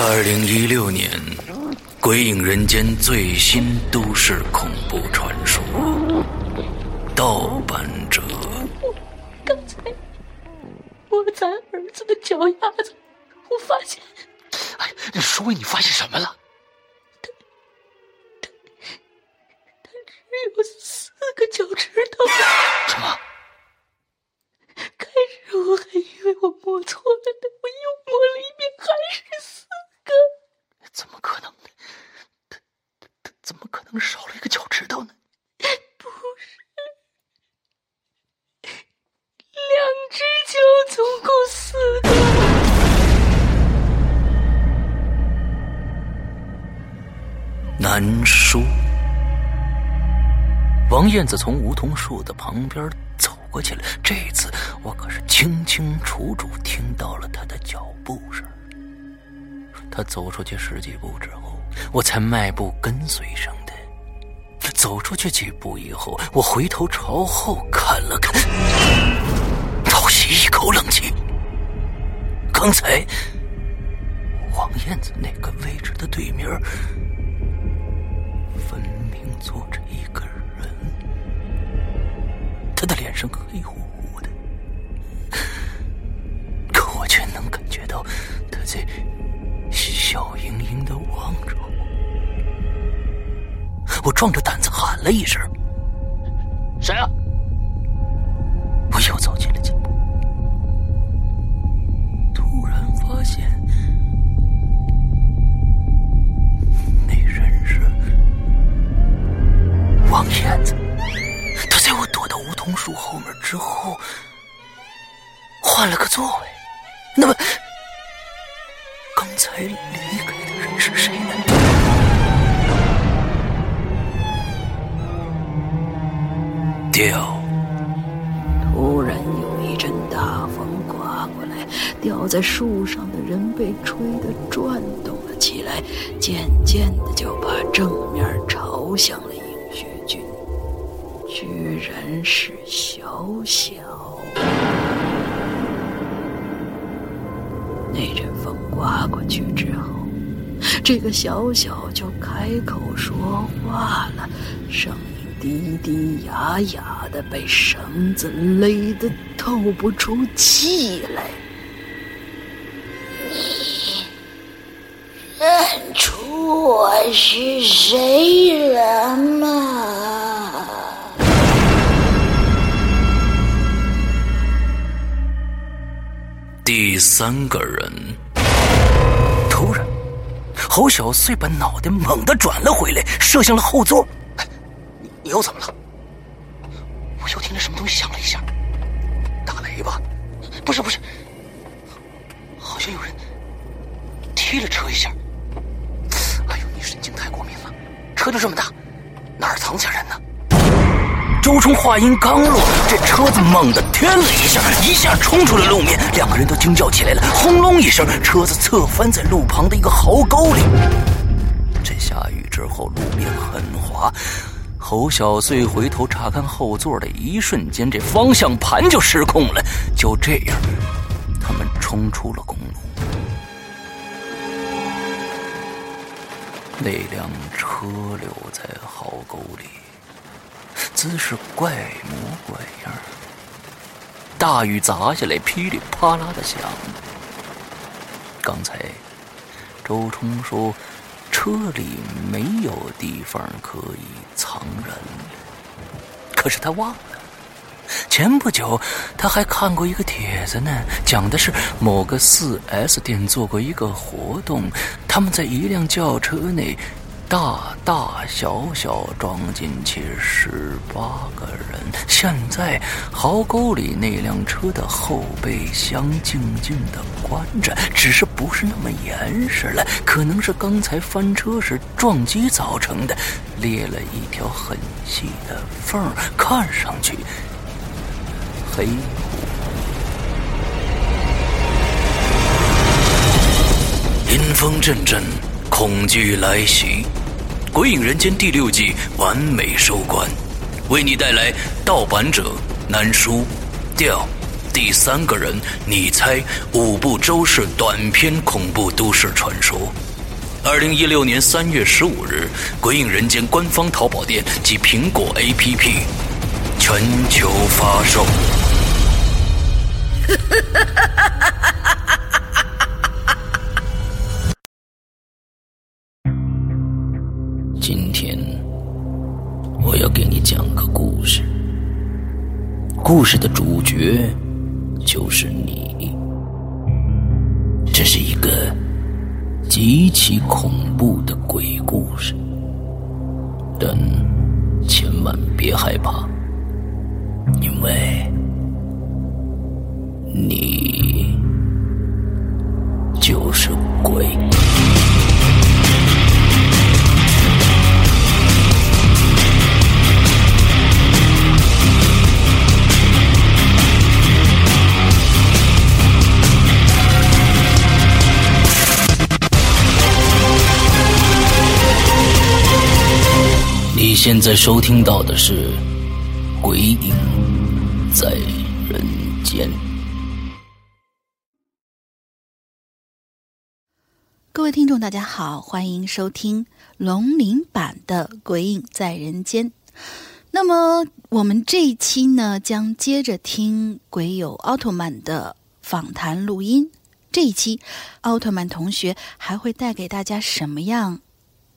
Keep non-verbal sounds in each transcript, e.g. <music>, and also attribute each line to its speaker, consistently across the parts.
Speaker 1: 二零一六年，《鬼影人间》最新都市恐怖传说《盗版者》。
Speaker 2: 刚才我咱儿子的脚丫子，我发现。
Speaker 3: 哎，你说你发现什么了？
Speaker 2: 他他他只有四个脚趾头。
Speaker 3: 什么？
Speaker 2: 开始我还以为我摸错了呢，我又摸了一遍，还是四哥。
Speaker 3: 怎么可能呢？他他他怎么可能少了一个脚趾头呢？
Speaker 2: 不是，两只脚总共四个。
Speaker 1: 难说。王燕子从梧桐树的旁边走过去了，这次我可是清清楚楚听到了他的脚步声。他走出去十几步之后，我才迈步跟随上的。走出去几步以后，我回头朝后看了看，倒吸一口冷气。刚才王燕子那个位置的对面。分明坐着一个人，他的脸上黑乎乎的，可我却能感觉到他在笑盈盈的望着我。我壮着胆子喊了一声：“
Speaker 3: 谁啊？”
Speaker 1: 我又走进了几步，突然发现那人是。王燕子，他在我躲到梧桐树后面之后，换了个座位。那么，刚才离开的人是谁呢？掉。
Speaker 4: 突然有一阵大风刮过来，吊在树上的人被吹得转动了起来，渐渐的就把正面朝向了。居然是小小。那阵风刮过去之后，这个小小就开口说话了，声音低低哑哑的，被绳子勒得透不出气来。
Speaker 5: 你认出我是谁了吗？
Speaker 1: 第三个人，突然，侯小碎把脑袋猛地转了回来，射向了后座。
Speaker 3: 你你又怎么了？我又听着什么东西响了一下，打雷吧？不是不是，好像有人踢了车一下。哎呦，你神经太过敏了，车就这么大，哪儿藏下人呢？
Speaker 1: 周冲话音刚落，这车子猛地颠了一下，一下冲出了路面，两个人都惊叫起来了。轰隆一声，车子侧翻在路旁的一个壕沟里。这下雨之后，路面很滑。侯小碎回头查看后座的一瞬间，这方向盘就失控了。就这样，他们冲出了公路。那辆车留在壕沟里。姿势怪模怪样大雨砸下来，噼里啪啦的响。刚才周冲说车里没有地方可以藏人，可是他忘了，前不久他还看过一个帖子呢，讲的是某个四 S 店做过一个活动，他们在一辆轿车内。大大小小装进去十八个人。现在壕沟里那辆车的后备箱静静的关着，只是不是那么严实了，可能是刚才翻车时撞击造成的，裂了一条很细的缝，看上去黑。阴风阵阵，恐惧来袭。《鬼影人间》第六季完美收官，为你带来盗版者难书调第三个人，你猜五部周氏短篇恐怖都市传说。二零一六年三月十五日，《鬼影人间》官方淘宝店及苹果 APP 全球发售。<laughs> 讲个故事，故事的主角就是你。这是一个极其恐怖的鬼故事，但千万别害怕，因为你就是鬼。你现在收听到的是《鬼影在人间》。
Speaker 2: 各位听众，大家好，欢迎收听龙鳞版的《鬼影在人间》。那么，我们这一期呢，将接着听鬼友奥特曼的访谈录音。这一期，奥特曼同学还会带给大家什么样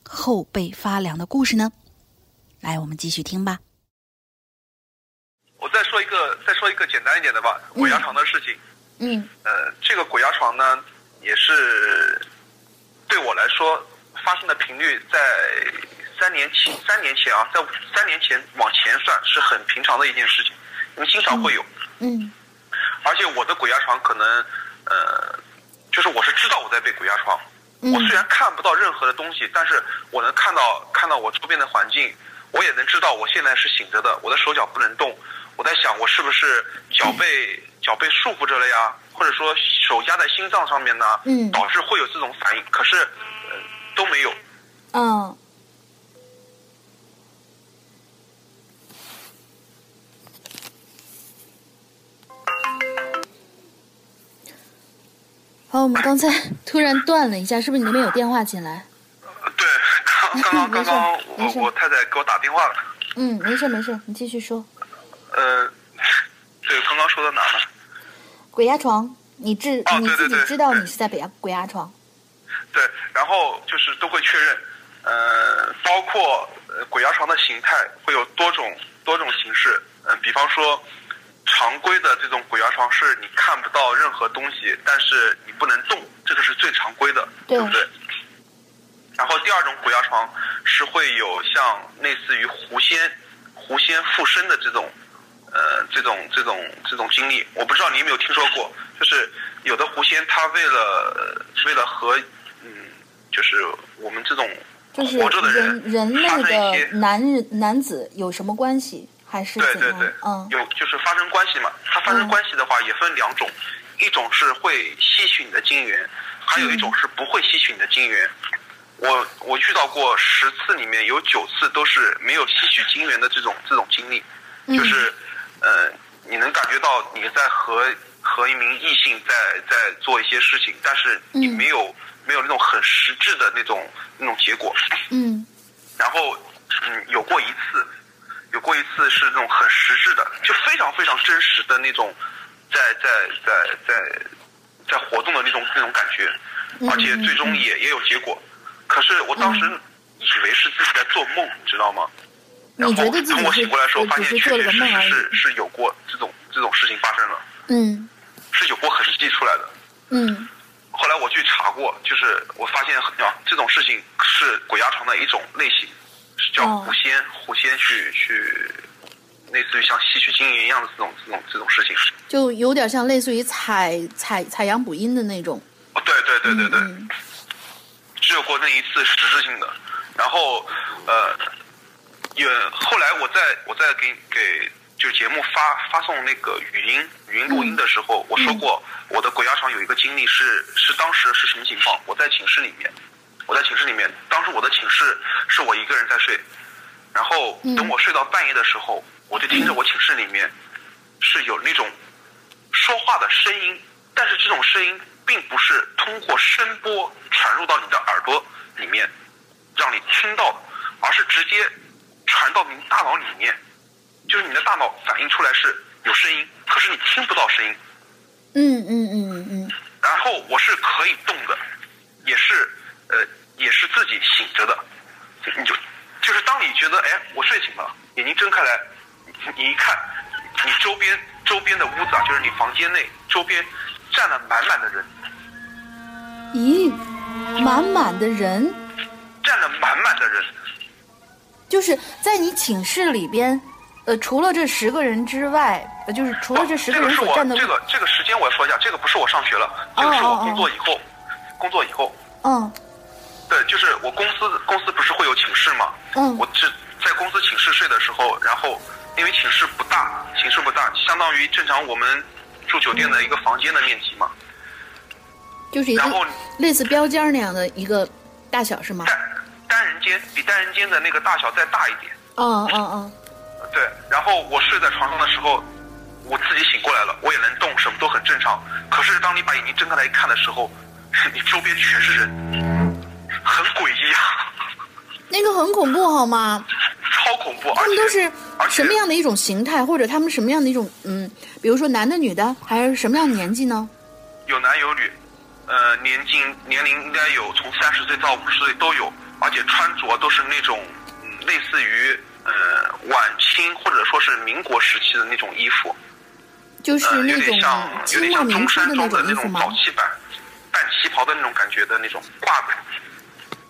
Speaker 2: 后背发凉的故事呢？来，我们继续听吧。
Speaker 6: 我再说一个，再说一个简单一点的吧，鬼压床的事情。
Speaker 2: 嗯
Speaker 6: 呃，这个鬼压床呢，也是对我来说发生的频率在三年前，三年前啊，在三年前往前算是很平常的一件事情，因为经常会有。
Speaker 2: 嗯
Speaker 6: 而且我的鬼压床可能，呃，就是我是知道我在被鬼压床。
Speaker 2: 嗯
Speaker 6: 我虽然看不到任何的东西，但是我能看到看到我周边的环境，我也能知道我现在是醒着的，我的手脚不能动。我在想，我是不是脚被脚被束缚着了呀？或者说手压在心脏上面呢？
Speaker 2: 嗯
Speaker 6: 导致会有这种反应。可是，呃，都没有。
Speaker 2: 嗯好，我们刚才突然断了一下，是不是你那边有电话进来？
Speaker 6: 刚刚刚刚我我太太给我打电话了。
Speaker 2: 嗯，没事没事，你继续说。
Speaker 6: 呃，对，刚刚说到哪了？
Speaker 2: 鬼压床，你知你自己知道你是在北压鬼压床。
Speaker 6: 对，然后就是都会确认，呃，包括呃鬼压床的形态会有多种多种形式，嗯、比方说常规的这种鬼压床是你看不到任何东西，但是你不能动，这个是最常规的，
Speaker 2: 对
Speaker 6: 不对？然后第二种鬼压床是会有像类似于狐仙狐仙附身的这种呃这种这种这种经历，我不知道你有没有听说过，就是有的狐仙他为了为了和嗯就是我们这种活着的
Speaker 2: 人人类的
Speaker 6: 些
Speaker 2: 男人男子有什么关系？还是？
Speaker 6: 对对对，
Speaker 2: 嗯
Speaker 6: 有就是发生关系嘛。它发生
Speaker 2: 嗯
Speaker 6: 关系的话也分两种，一种是会吸取你的精元，还有一种是不会吸取你的精元。我我遇到过十次里面有九次都是没有吸取精元的这种这种经历，
Speaker 2: 嗯
Speaker 6: 就是呃你能感觉到你在和和一名异性在在做一些事情，但是你
Speaker 2: 嗯
Speaker 6: 没有、没有那种很实质的那种那种结果。
Speaker 2: 嗯
Speaker 6: 然后，嗯，有过一次，有过一次是那种很实质的，就非常非常真实的那种，在在在在在活动的那种那种感觉，而且最终也也有结果。可是我当时以为是自己在做梦，你知道吗？然后
Speaker 2: 你觉得自己
Speaker 6: 等我
Speaker 2: 是
Speaker 6: 醒过来的时候，发现确确实实是是有过这种这种事情发生了，
Speaker 2: 嗯
Speaker 6: 是有过痕迹出来的。
Speaker 2: 嗯
Speaker 6: 后来我去查过，就是我发现很啊，这种事情是鬼压床的一种类型，是叫
Speaker 2: 哦
Speaker 6: 狐仙，狐仙去去，类似于像吸取精元一样的这种这种这种事情。
Speaker 2: 就有点像类似于采采采阳补阴的那种。
Speaker 6: 哦，对对对对对，
Speaker 2: 嗯
Speaker 6: 只有过那一次实质性的。然后呃，也后来我在我在给给就是节目发发送那个语音语音录音的时候，我说过我的鬼压床有一个经历是是当时是什么情况？我在寝室里面，我在寝室里面，当时我的寝室是我一个人在睡，然后等我睡到半夜的时候，我就听着我寝室里面是有那种说话的声音，但是这种声音并不是通过声波传入到你的耳朵里面，让你听到的，而是直接传到你大脑里面，就是你的大脑反映出来是有声音，可是你听不到声音。
Speaker 2: 嗯嗯嗯嗯
Speaker 6: 然后我是可以动的，也是呃也是自己醒着的，你就就是当你觉得哎我睡醒了，眼睛睁开来，你你一看，你周边周边的屋子啊，就是你房间内周边站了满满的人，
Speaker 2: 嗯，咦，满满的人，
Speaker 6: 站了满满的人，
Speaker 2: 就是在你寝室里边，呃，除了这十个人之外，呃，就是除了这十个人所占的，
Speaker 6: 这个这个时间我要说一下，这个不是我上学了，这个是我工作以后，工作以后，
Speaker 2: 嗯。
Speaker 6: 对，就是我公司公司不是会有寝室嘛，
Speaker 2: 嗯。
Speaker 6: 我是在公司寝室睡的时候，然后因为寝室不大，寝室不大，相当于正常我们住酒店的一个房间的面积嘛。
Speaker 2: 就是一
Speaker 6: 然后
Speaker 2: 个类似标间那样的一个大小是吗？
Speaker 6: 单单人间比单人间的那个大小再大一点。
Speaker 2: 嗯嗯嗯，
Speaker 6: 对，然后我睡在床上的时候，我自己醒过来了，我也能动，什么都很正常。可是当你把眼睛睁开来一看的时候，你周边全是人，很诡异啊，
Speaker 2: 那个很恐怖好吗？
Speaker 6: 超恐怖。
Speaker 2: 他们都是什么样的一种形态，或者他们什么样的一种嗯，比如说男的女的，还是什么样的年纪呢？
Speaker 6: 有男有女，呃，年纪年龄应该有从三十岁到五十岁都有，而且穿着都是那种嗯，类似于呃晚清或者说是民国时期的那种衣服，
Speaker 2: 就是那种
Speaker 6: 点像有点像中山装的那种早？期版半旗袍的那种感觉的那种褂子，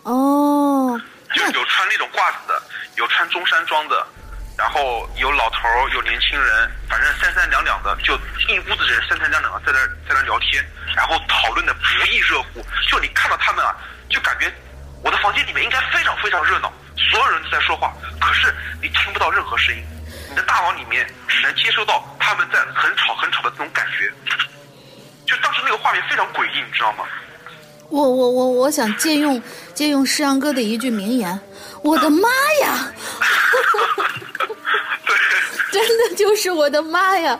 Speaker 2: 哦，
Speaker 6: 就有穿那种褂子的，有穿中山装的，然后有老头儿，有年轻人，反正三三两两的，就一屋子人三三两两的在那儿在那儿聊天，然后讨论的不亦乐乎。就你看到他们啊，就感觉我的房间里面应该非常非常热闹，所有人都在说话，可是你听不到任何声音，你的大脑里面只能接收到他们在很吵很吵的这种感觉。就当时那个画面非常诡异，你知道吗？
Speaker 2: 我我我我想借用借用诗阳哥的一句名言，我的妈呀！<laughs> 真的就是我的妈呀！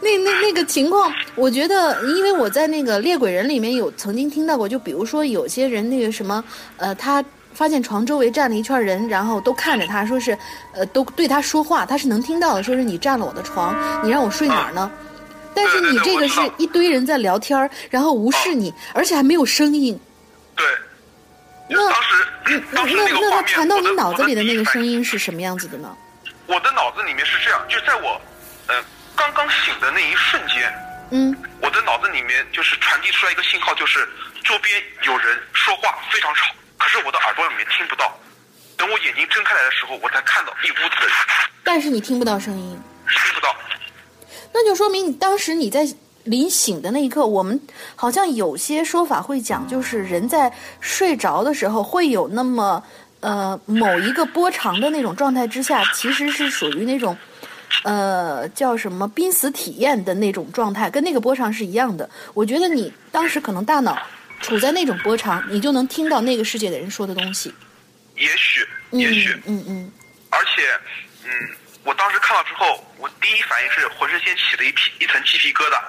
Speaker 2: 那那那个情况，我觉得，因为我在那个猎鬼人里面有曾经听到过，就比如说有些人那个什么，呃，他发现床周围站了一圈人，然后都看着他，说是，呃，都对他说话，他是能听到的，说是你占了我的床，你让我睡哪儿呢？但是你这个是一堆人在聊天儿，然后无视你，而且还没有声音。
Speaker 6: 对，就
Speaker 2: 那
Speaker 6: 当时
Speaker 2: 那那
Speaker 6: 个画面，
Speaker 2: 传到你脑子里的那个声，音是什么样子的呢？
Speaker 6: 我的脑子里面是这样，就在我呃刚刚醒的那一瞬间，
Speaker 2: 嗯，
Speaker 6: 我的脑子里面就是传递出来一个信号，就是周边有人说话非常吵，可是我的耳朵里面听不到。等我眼睛睁开来的时候，我才看到一屋子的人，
Speaker 2: 但是你听不到声音。
Speaker 6: 听不到。
Speaker 2: 那就说明你当时你在临醒的那一刻，我们好像有些说法会讲，就是人在睡着的时候会有那么呃某一个波长的那种状态之下，其实是属于那种呃叫什么濒死体验的那种状态，跟那个波长是一样的。我觉得你当时可能大脑处在那种波长，你就能听到那个世界的人说的东西。
Speaker 6: 也许，
Speaker 2: 嗯
Speaker 6: 也许，
Speaker 2: 嗯嗯
Speaker 6: 而且，嗯，我当时看了之后，我第一反应是浑身先起了一皮一层鸡皮疙瘩，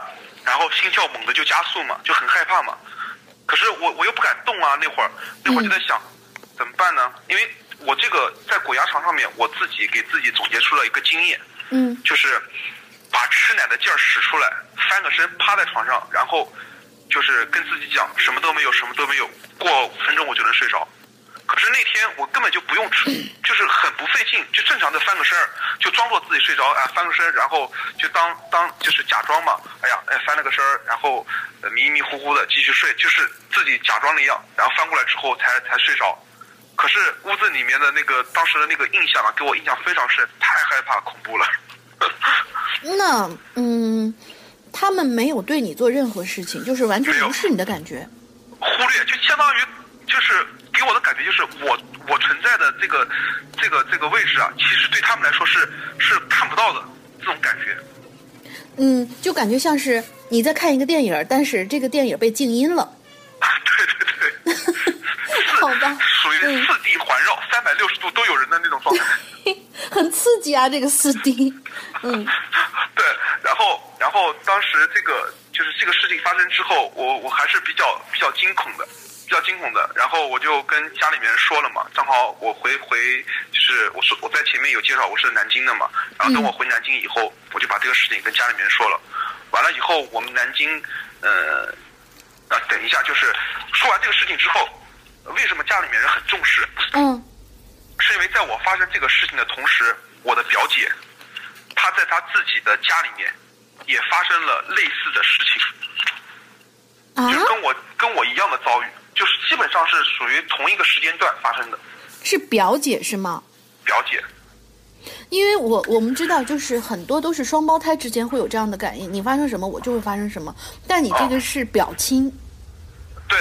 Speaker 6: 然后心跳猛地就加速嘛，就很害怕嘛。可是我我又不敢动啊，那会儿那会儿就在想，怎么办呢？因为我这个在鬼压床上面，我自己给自己总结出了一个经验，
Speaker 2: 嗯
Speaker 6: 就是把吃奶的劲儿使出来，翻个身趴在床上，然后就是跟自己讲什么都没有，什么都没有，过五分钟我就能睡着。可是那天我根本就不用吃，就是很不费劲，就正常的翻个身儿，就装作自己睡着，啊，翻个身，然后就当当就是假装嘛，哎呀，哎翻了个身儿，然后呃迷迷糊糊的继续睡，就是自己假装那样，然后翻过来之后才才睡着。可是屋子里面的那个当时的那个印象啊，给我印象非常深，太害怕恐怖了。<laughs>
Speaker 2: 那嗯，他们没有对你做任何事情，就是完全无视你的感觉。
Speaker 6: 忽略，就相当于就是给我的感觉就是我我存在的这个这个这个位置啊，其实对他们来说是是看不到的这种感觉。
Speaker 2: 嗯，就感觉像是你在看一个电影，但是这个电影被静音了。
Speaker 6: 啊，<laughs> 对对对，<laughs>
Speaker 2: 好吧
Speaker 6: 属于
Speaker 2: 嗯
Speaker 6: 四 D 环绕，三百六十度都有人的那种状态。<laughs>
Speaker 2: 很刺激啊，这个四 D。嗯
Speaker 6: 对，然后然后当时这个就是这个事情发生之后，我我还是比较比较惊恐的，比较惊恐的。然后我就跟家里面人说了嘛，正好我回回就是我说我在前面有介绍我是南京的嘛，然后等我回南京以后，我就把这个事情跟家里面说了。完了以后，我们南京呃啊等一下，就是说完这个事情之后，为什么家里面人很重视？
Speaker 2: 嗯
Speaker 6: 是因为在我发生这个事情的同时，我的表姐，她在她自己的家里面也发生了类似的事情，
Speaker 2: 啊
Speaker 6: 就跟我跟我一样的遭遇，就是基本上是属于同一个时间段发生的。
Speaker 2: 是表姐是吗？
Speaker 6: 表姐，
Speaker 2: 因为我我们知道，就是很多都是双胞胎之间会有这样的感应，你发生什么我就会发生什么，但你这个是表亲，
Speaker 6: 对，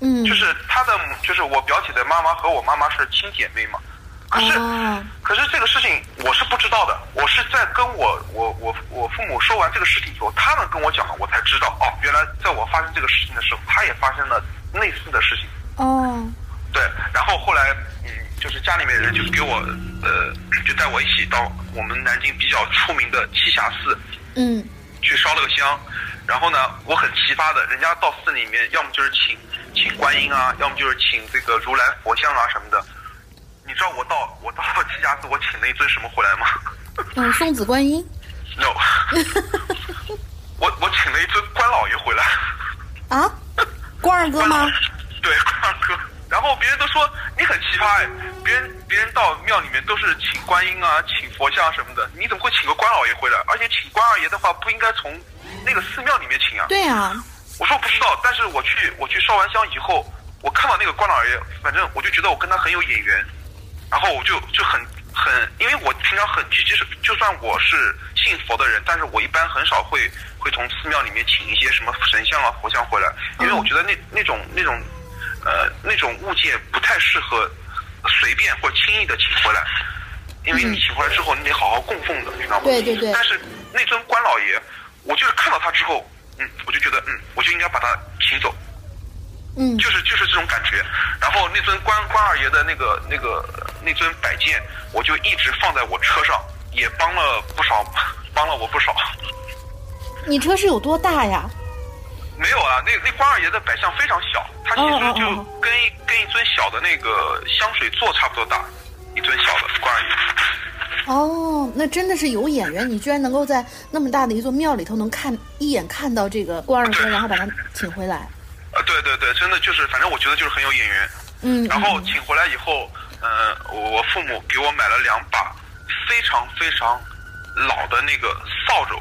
Speaker 2: 嗯，
Speaker 6: 就是他的，就是我表姐的妈妈和我妈妈是亲姐妹嘛。可是，
Speaker 2: 哦
Speaker 6: 可是这个事情我是不知道的，我是在跟我我我我父母说完这个事情以后，他们跟我讲了，我才知道哦，原来在我发生这个事情的时候，他也发生了类似的事情。
Speaker 2: 哦，
Speaker 6: 对，然后后来，嗯，就是家里面人就是给我，呃，就带我一起到我们南京比较出名的栖霞寺
Speaker 2: 嗯
Speaker 6: 去烧了个香。然后呢，我很奇葩的，人家到寺里面，要么就是请请观音啊，要么就是请这个如来佛像啊什么的。你知道我到我到栖霞寺，我请了一尊什么回来吗
Speaker 2: 嗯，<laughs> 送子观音
Speaker 6: ？No，<laughs> 我我请了一尊关老爷回来。
Speaker 2: 啊，关二哥吗？
Speaker 6: 对，关二哥。然后别人都说你很奇葩哎，别人别人到庙里面都是请观音啊、请佛像什么的，你怎么会请个关老爷回来？而且请关二爷的话，不应该从那个寺庙里面请啊？
Speaker 2: 对啊，
Speaker 6: 我说不知道，但是我去我去烧完香以后，我看到那个关老爷，反正我就觉得我跟他很有眼缘，然后我就就很很，因为我平常很就是就算我是信佛的人，但是我一般很少会会从寺庙里面请一些什么神像啊、佛像回来，因为我觉得那那种那种呃那种物件不太适合随便或者轻易的请回来，因为你请回来之后，你得好好供奉的，你知道吗？
Speaker 2: 对对对。
Speaker 6: 但是那尊关老爷，我就是看到他之后，嗯，我就觉得，嗯，我就应该把他请走，
Speaker 2: 嗯
Speaker 6: 就是就是这种感觉。然后那尊关关二爷的那个那个那尊摆件，我就一直放在我车上，也帮了不少，帮了我不少。
Speaker 2: 你车是有多大呀？<laughs>
Speaker 6: 没有啊，那那关二爷的摆像非常小，它其实就
Speaker 2: 哦
Speaker 6: 跟一跟一尊小的那个香水座差不多大，一尊小的关二爷。
Speaker 2: 哦，那真的是有眼缘，你居然能够在那么大的一座庙里头能看一眼看到这个关二哥，然后把他请回来。
Speaker 6: 呃，对对对，真的就是，反正我觉得就是很有眼缘。
Speaker 2: 嗯，
Speaker 6: 然后
Speaker 2: 嗯
Speaker 6: 请回来以后，呃，我父母给我买了两把非常非常老的那个扫帚，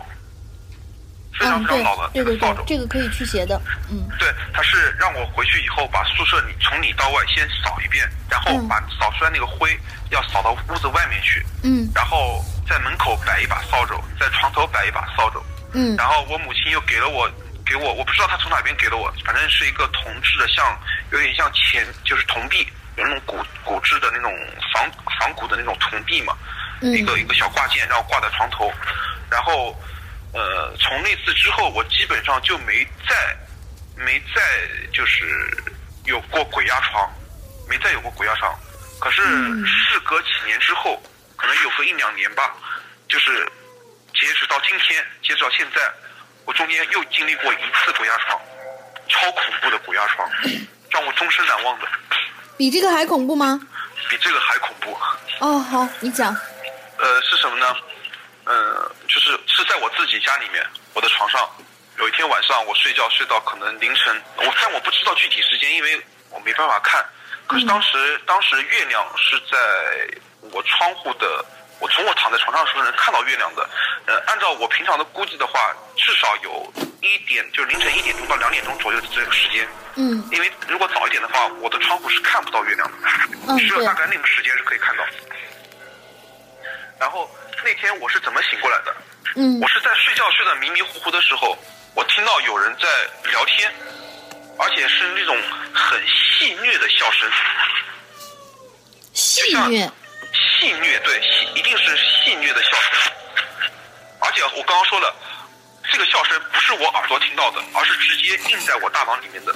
Speaker 6: 非常
Speaker 2: 嗯，
Speaker 6: 非常老的
Speaker 2: 对对对
Speaker 6: 那个扫帚。，
Speaker 2: 对这个可以驱邪的。嗯
Speaker 6: 对，他是让我回去以后把宿舍里从里到外先扫一遍，然后
Speaker 2: 嗯
Speaker 6: 把扫出来那个灰要扫到屋子外面去，
Speaker 2: 嗯
Speaker 6: 然后在门口摆一把扫帚，在床头摆一把扫帚，
Speaker 2: 嗯
Speaker 6: 然后我母亲又给了我，给我，我不知道他从哪边给的我，反正是一个铜制的，像有点像钱，就是铜币，有那种古古制的那种仿仿古的那种铜币嘛，
Speaker 2: 嗯
Speaker 6: 一个一个小挂件，然后挂在床头，然后，呃，从那次之后，我基本上就没再没再就是有过鬼压床，没再有过鬼压床。可是
Speaker 2: 嗯
Speaker 6: 事隔几年之后，可能有个一两年吧，就是截止到今天，截止到现在，我中间又经历过一次鬼压床，超恐怖的鬼压床，让我终身难忘的，
Speaker 2: 比这个还恐怖吗？
Speaker 6: 比这个还恐怖。
Speaker 2: 哦，好，你讲。
Speaker 6: 呃，是什么呢？呃，就是是在我自己家里面，我的床上。有一天晚上，我睡觉睡到可能凌晨，我但我不知道具体时间，因为我没办法看。可是当时，当时月亮是在我窗户的，我从我躺在床上的时候能看到月亮的。呃，按照我平常的估计的话，至少有一点，就是凌晨一点钟到两点钟左右的这个时间。
Speaker 2: 嗯
Speaker 6: 因为如果早一点的话，我的窗户是看不到月亮的，<laughs>
Speaker 2: 嗯对
Speaker 6: 只有大概那个时间是可以看到。然后那天我是怎么醒过来的？
Speaker 2: 嗯
Speaker 6: 我是在睡觉睡得迷迷糊糊的时候，我听到有人在聊天，而且是那种很戏谑的笑声，
Speaker 2: 戏谑。
Speaker 6: 戏虐对，戏一定是戏虐的笑声。而且我刚刚说了，这个笑声不是我耳朵听到的，而是直接印在我大脑里面的。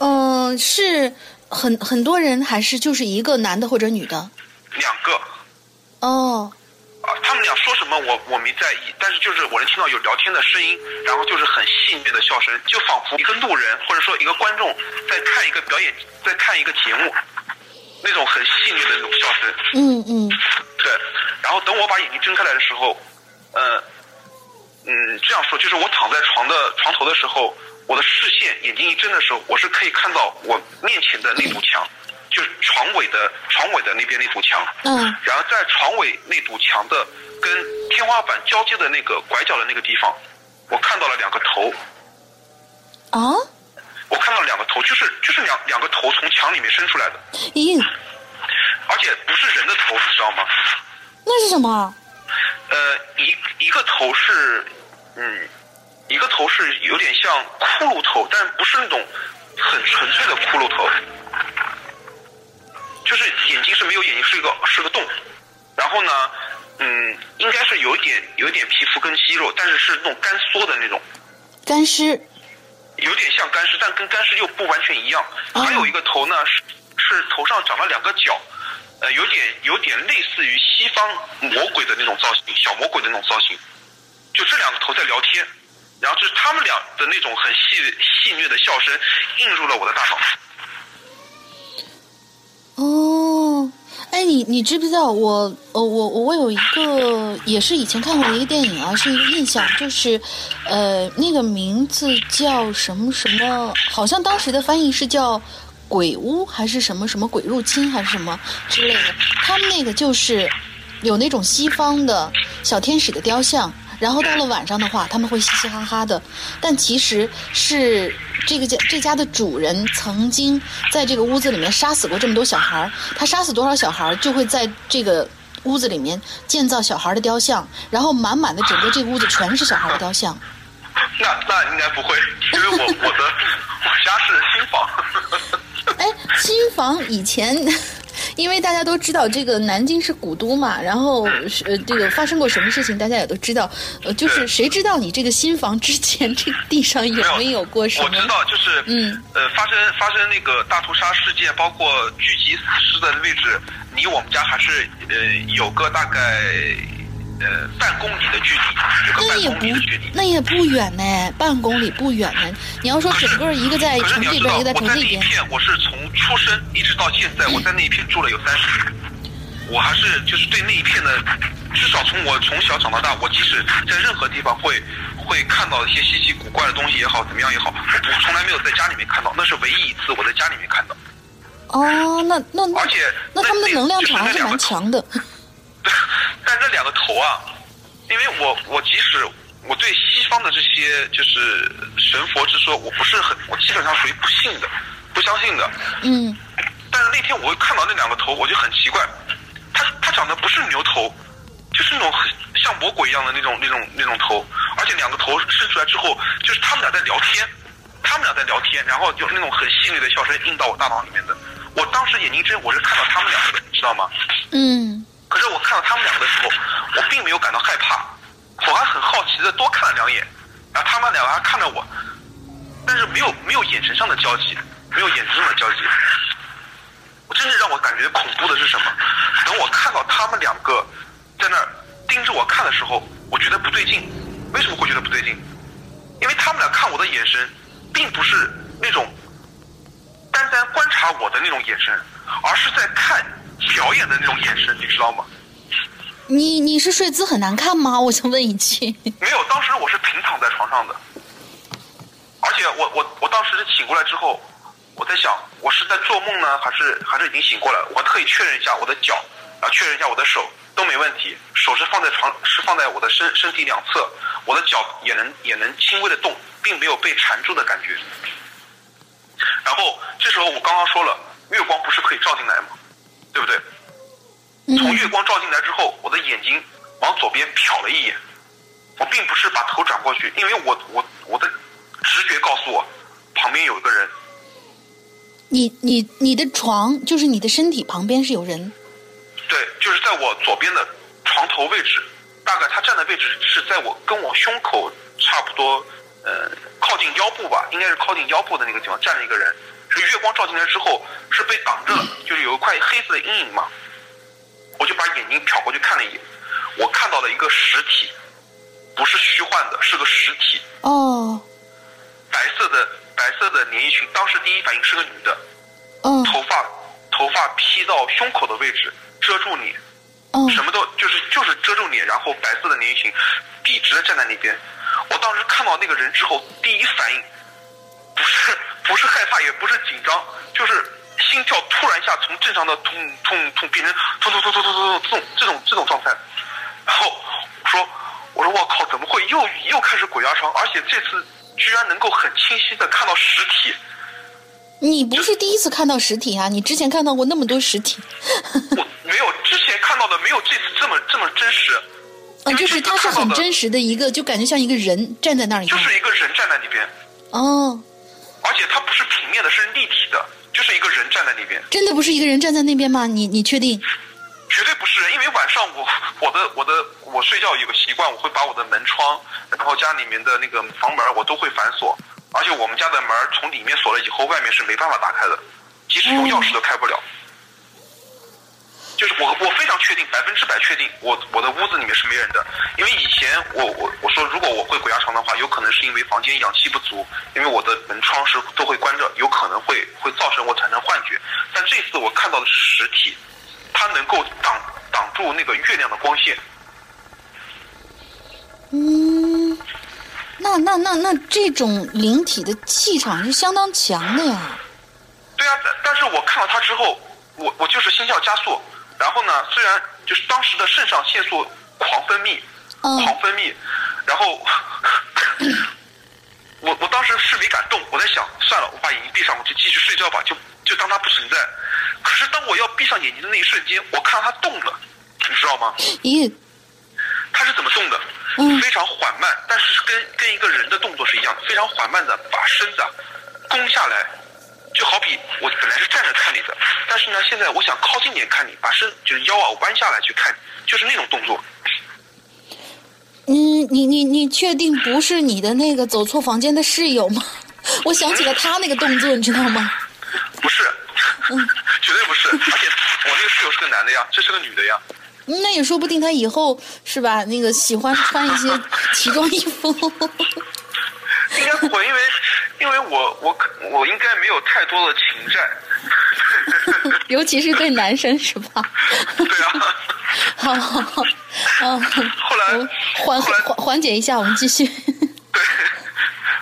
Speaker 2: 嗯、是很很多人还是就是一个男的或者女的？
Speaker 6: 两个，
Speaker 2: 哦，
Speaker 6: 啊，他们俩说什么我我没在意，但是就是我能听到有聊天的声音，然后就是很戏谑的笑声，就仿佛一个路人或者说一个观众在看一个表演，在看一个节目，那种很细腻的那种笑声。
Speaker 2: 嗯嗯
Speaker 6: 对，然后等我把眼睛睁开来的时候，呃，嗯，这样说就是我躺在床的床头的时候，我的视线眼睛一睁的时候，我是可以看到我面前的那堵墙，就是床尾的床尾的那边那堵墙。
Speaker 2: 嗯
Speaker 6: 然后在床尾那堵墙的跟天花板交接的那个拐角的那个地方，我看到了两个头，
Speaker 2: 啊，
Speaker 6: 我看到两个头，就是就是两两个头从墙里面伸出来的，
Speaker 2: 咦，
Speaker 6: 而且不是人的头，你知道吗？
Speaker 2: 那是什么？
Speaker 6: 呃，一一个头是，嗯，一个头是有点像骷髅头，但不是那种很纯粹的骷髅头，就是眼睛是没有眼睛，是一个是个洞。然后呢，嗯，应该是有一点有点皮肤跟肌肉，但是是那种干缩的那种，
Speaker 2: 干尸。
Speaker 6: 有点像干尸，但跟干尸又不完全一样。
Speaker 2: 哦
Speaker 6: 还有一个头呢，是是头上长了两个角，呃，有点有点类似于西方魔鬼的那种造型，小魔鬼的那种造型。就这两个头在聊天，然后就是他们俩的那种很戏戏谑的笑声映入了我的大脑。
Speaker 2: 哦，哎，你你知不知道我呃我我我有一个也是以前看过的一个电影啊，是一个印象，就是呃那个名字叫什么什么，好像当时的翻译是叫鬼屋还是什么什么鬼入侵还是什么之类的，他们那个就是有那种西方的小天使的雕像。然后到了晚上的话，他们会嘻嘻哈哈的，但其实是这个家这家的主人曾经在这个屋子里面杀死过这么多小孩儿，他杀死多少小孩儿，就会在这个屋子里面建造小孩儿的雕像，然后满满的整个这个屋子全是小孩儿的雕像。
Speaker 6: 那那应该不会，因为我我的我家是新房。<laughs>
Speaker 2: 哎，新房以前，因为大家都知道这个南京是古都嘛，然后是呃这个发生过什么事情，大家也都知道。呃，就是谁知道你这个新房之前这地上有没有过什么？
Speaker 6: 我知道，就是
Speaker 2: 嗯
Speaker 6: 呃，发生发生那个大屠杀事件，包括聚集死尸的位置，离我们家还是呃有个大概呃半公里的距离，有个半
Speaker 2: 那也不
Speaker 6: 公里的距离。
Speaker 2: 那也不远呢，半公里不远呢。你要说整个一个在城这边，一个在
Speaker 6: 我在那一
Speaker 2: 城那边，
Speaker 6: 片，我是从出生一直到现在，我在那一片住了有三十年。我还是就是对那一片的，至少从我从小长到大，我即使在任何地方会会看到一些稀奇古怪的东西也好，怎么样也好，我不从来没有在家里面看到，那是唯一一次我在家里面看到。
Speaker 2: 哦，那那那
Speaker 6: 而且
Speaker 2: 那他们的能量场还是蛮强的。<laughs>
Speaker 6: 但这两个头啊，因为我我即使我对西方的这些就是神佛之说，我不是很，我基本上属于不信的，不相信的。
Speaker 2: 嗯，
Speaker 6: 但是那天我会看到那两个头，我就很奇怪，它它长得不是牛头，就是那种很像魔鬼一样的那种那种那种头，而且两个头伸出来之后，就是他们俩在聊天，他们俩在聊天，然后就那种很细腻的笑声印到我大脑里面的。我当时眼睛睁，我是看到他们两个的，你知道吗？
Speaker 2: 嗯，
Speaker 6: 可是我看到他们两个的时候，我并没有感到害怕，我还很好奇的多看了两眼，然后他们两个还看着我，但是没有没有眼神上的交集，没有眼神上的交集。真正让我感觉恐怖的是什么？等我看到他们两个在那儿盯着我看的时候，我觉得不对劲。为什么会觉得不对劲？因为他们俩看我的眼神，并不是那种单单观察我的那种眼神，而是在看表演的那种眼神，你知道吗？
Speaker 2: 你你是睡姿很难看吗？<laughs> 我想问一句。
Speaker 6: 没有，当时我是平躺在床上的，而且我我我当时醒过来之后，我在想，我是在做梦呢，还是还是已经醒过来了？我特意确认一下我的脚，啊，确认一下我的手都没问题，手是放在床是放在我的身身体两侧，我的脚也能也能轻微的动，并没有被缠住的感觉。然后这时候我刚刚说了，月光不是可以照进来吗？对不对？从
Speaker 2: 嗯
Speaker 6: 月光照进来之后，我的眼睛往左边瞟了一眼，我并不是把头转过去，因为我我我的直觉告诉我，旁边有一个人。
Speaker 2: 你你你的床就是你的身体旁边是有人。
Speaker 6: 对，就是在我左边的床头位置，大概他站的位置是在我跟我胸口差不多，呃，靠近腰部吧，应该是靠近腰部的那个地方站了一个人。是月光照进来之后是被挡着了，就是有一块黑色的阴影嘛。我就把眼睛瞟过去看了一眼，我看到了一个实体，不是虚幻的，是个实体，
Speaker 2: 哦，
Speaker 6: 白色的白色的连衣裙。当时第一反应是个女的，
Speaker 2: 嗯
Speaker 6: 头发头发披到胸口的位置，遮住脸，
Speaker 2: 嗯
Speaker 6: 什么都就是就是遮住脸，然后白色的连衣裙，笔直的站在那边。我当时看到那个人之后，第一反应不是不是害怕，也不是紧张，就是心跳突然一下从正常的痛痛痛变成痛痛痛痛痛痛痛这种这种这种状态。然后我说我说我靠，怎么会又又开始鬼压床？而且这次居然能够很清晰的看到实体。
Speaker 2: 你不是第一次看到实体啊，你之前看到过那么多实体，
Speaker 6: 我没有之前看到的没有这次这么这么真实。
Speaker 2: 嗯，就是它是很真实的一个，就感觉像一个人站在那里。
Speaker 6: 就是一个人站在那边，
Speaker 2: 哦，
Speaker 6: 而且它不是平面的，是立体的，就是一个人站在那边，
Speaker 2: 真的不是一个人站在那边吗？你你确定？
Speaker 6: 绝对不是人。因为晚上我我的我的我睡觉有个习惯，我会把我的门窗，然后家里面的那个房门我都会反锁，而且我们家的门从里面锁了以后，外面是没办法打开的，即使用钥匙都开不了。就是我我非常确定，百分之百确定，我我的屋子里面是没人的。因为以前我我我说如果我会鬼压床的话，有可能是因为房间氧气不足，因为我的门窗是都会关着，有可能会会造成我产生幻觉。但这次我看到的是实体，它能够挡挡住那个月亮的光线。
Speaker 2: 嗯，那那那那这种灵体的气场是相当强的呀。
Speaker 6: 对啊，但但是我看到它之后，我我就是心跳加速，然后呢，虽然就是当时的肾上腺素狂分泌，
Speaker 2: 嗯
Speaker 6: 狂分泌，然后 <coughs> 我我当时是没敢动，我在想，算了，我把眼睛闭上，我就继续睡觉吧，就就当它不存在。可是当我要闭上眼睛的那一瞬间，我看到它动了，你知道吗？
Speaker 2: 咦，
Speaker 6: 它是怎么动的？
Speaker 2: 嗯
Speaker 6: 非常缓慢，但是跟跟一个人的动作是一样的，非常缓慢的把身子啊弓下来，就好比我本来是站着看你的，但是呢，现在我想靠近点看你，把身就是腰啊弯下来去看你，就是那种动作。
Speaker 2: 嗯，你你你确定不是你的那个走错房间的室友吗？我想起了他那个动作，你知道吗？
Speaker 6: 不是，嗯绝对不是，而且我那个室友是个男的呀，这是个女的呀。
Speaker 2: 嗯那也说不定他以后是吧？那个喜欢穿一些奇装异服。<laughs>
Speaker 6: 应该不会，因为因为我我可我应该没有太多的情债。
Speaker 2: 尤其是对男生是吧？
Speaker 6: 对啊。
Speaker 2: 好好好，嗯，
Speaker 6: 后来
Speaker 2: 缓缓缓解一下，我们继续。<laughs>
Speaker 6: 对，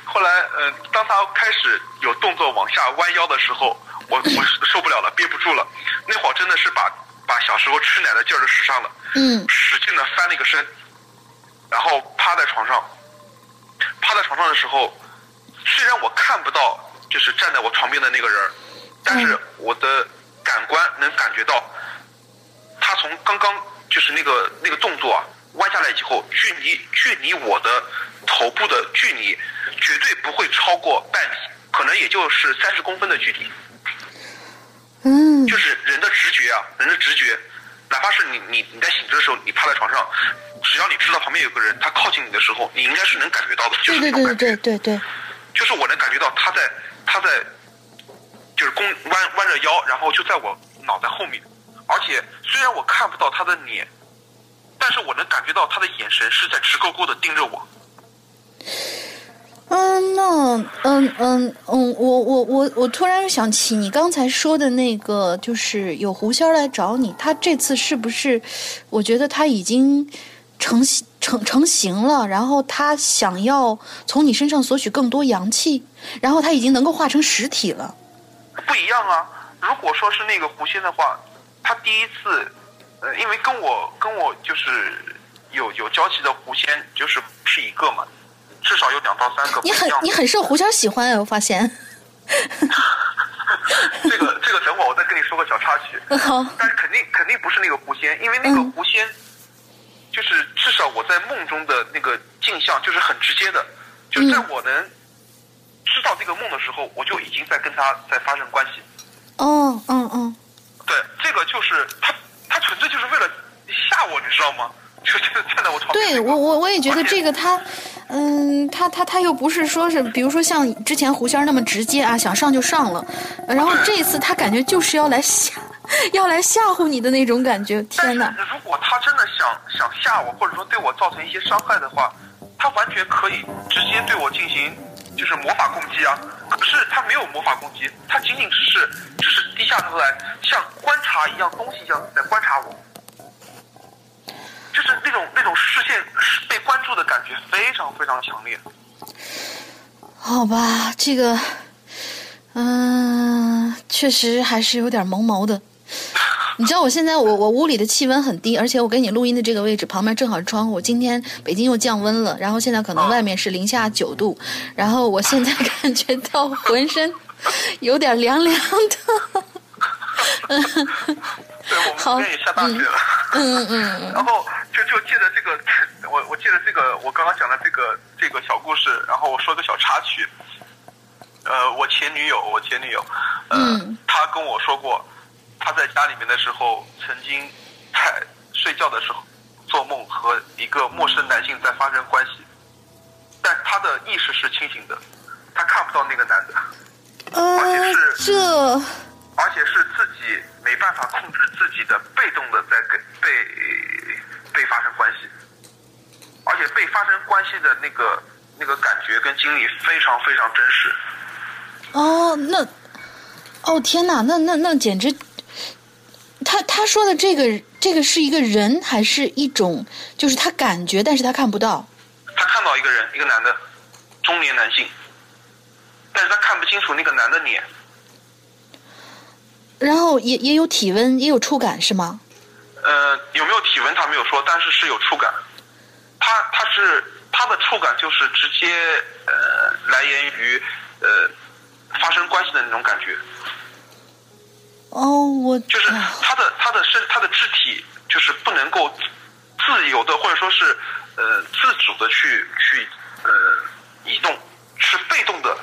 Speaker 6: 后来，嗯、当他开始有动作往下弯腰的时候，我 <laughs> 我受不了了，憋不住了。那会儿真的是把把小时候吃奶的劲儿都使上了，
Speaker 2: 嗯
Speaker 6: 使劲的翻了一个身，然后趴在床上。趴在床上的时候，虽然我看不到就是站在我床边的那个人儿，但是我的感官能感觉到，他从刚刚就是那个那个动作啊弯下来以后，距离距离我的头部的距离绝对不会超过半米，可能也就是三十公分的距离。
Speaker 2: 嗯
Speaker 6: 就是人的直觉啊，人的直觉，哪怕是你你你在醒着的时候，你趴在床上，只要你知道旁边有个人，他靠近你的时候，你应该是能感觉到的，就
Speaker 2: 对对对
Speaker 6: 是那种感觉。
Speaker 2: 对对对，
Speaker 6: 就是我能感觉到他在他在就是弓弯弯着腰，然后就在我脑袋后面，而且虽然我看不到他的脸，但是我能感觉到他的眼神是在直勾勾的盯着我。
Speaker 2: 嗯，那嗯嗯嗯，我我我我突然想起你刚才说的那个，就是有狐仙来找你，他这次是不是？我觉得他已经成成成型了，然后他想要从你身上索取更多阳气，然后他已经能够化成实体了。
Speaker 6: 不一样啊！如果说是那个狐仙的话，他第一次，呃，因为跟我跟我就是有有交集的狐仙，就是不是一个嘛，至少有两到三个
Speaker 2: 你很。你很受狐仙喜欢啊，我发现。
Speaker 6: 这 <laughs> 个这个，等会儿我再跟你说个小插曲。
Speaker 2: 好，
Speaker 6: 但是肯定肯定不是那个狐仙，因为那个
Speaker 2: 嗯
Speaker 6: 狐仙，就是至少我在梦中的那个镜像就是很直接的，就是在
Speaker 2: 嗯
Speaker 6: 我能知道这个梦的时候，我就已经在跟他在发生关系。
Speaker 2: 哦，嗯嗯。
Speaker 6: 对，这个就是他，他纯粹就是为了吓我，你知道吗？<laughs> 就就站在我床边、
Speaker 2: 对我我我也觉得这个他，嗯，他他他又不是说是，比如说像之前胡仙儿那么直接啊，想上就上了，呃然后这一次他感觉就是要来吓 <laughs> 要来吓唬你的那种感觉。天哪！
Speaker 6: 如果他真的想想吓我，或者说对我造成一些伤害的话，他完全可以直接对我进行就是魔法攻击啊。可是他没有魔法攻击，他仅仅只是只是低下头来，像观察一样东西一样在观察我，就是那种那种视线被关注的感觉非常非常强烈。
Speaker 2: 好吧，这个，嗯、确实还是有点毛毛的。你知道我现在我我屋里的气温很低，而且我给你录音的这个位置旁边正好是窗户。今天北京又降温了，然后现在可能外面是零下九度，然后我现在 <laughs> 感觉到浑身有点凉凉的。
Speaker 6: 对，我们
Speaker 2: 好
Speaker 6: 这边也下大雪了。
Speaker 2: 嗯嗯嗯
Speaker 6: 然后就就借着这个，我我借着这个我刚刚讲的这个这个小故事，然后我说个小插曲。呃，我前女友，我前女友，呃，
Speaker 2: 嗯
Speaker 6: 她跟我说过，她在家里面的时候，曾经在睡觉的时候做梦和一个陌生男性在发生关系，但她的意识是清醒的，她看不到那个男的，
Speaker 2: 呃，这
Speaker 6: 而且是自己没办法控制自己的，被动的在跟被被发生关系，而且被发生关系的那个那个感觉跟经历非常非常真实。
Speaker 2: 哦，那哦天哪，那那那简直，他他说的这个这个是一个人还是一种，就是他感觉，但是他看不到。
Speaker 6: 他看到一个人，一个男的，中年男性，但是他看不清楚那个男的脸。
Speaker 2: 然后也也有体温，也有触感，是吗？
Speaker 6: 呃，有没有体温他没有说，但是是有触感。他他是他的触感就是直接呃来源于呃发生关系的那种感觉。
Speaker 2: 哦，我
Speaker 6: 就是
Speaker 2: 啊
Speaker 6: 他的他的身他的肢体就是不能够自由的或者说是呃自主的去去呃移动，是被动的，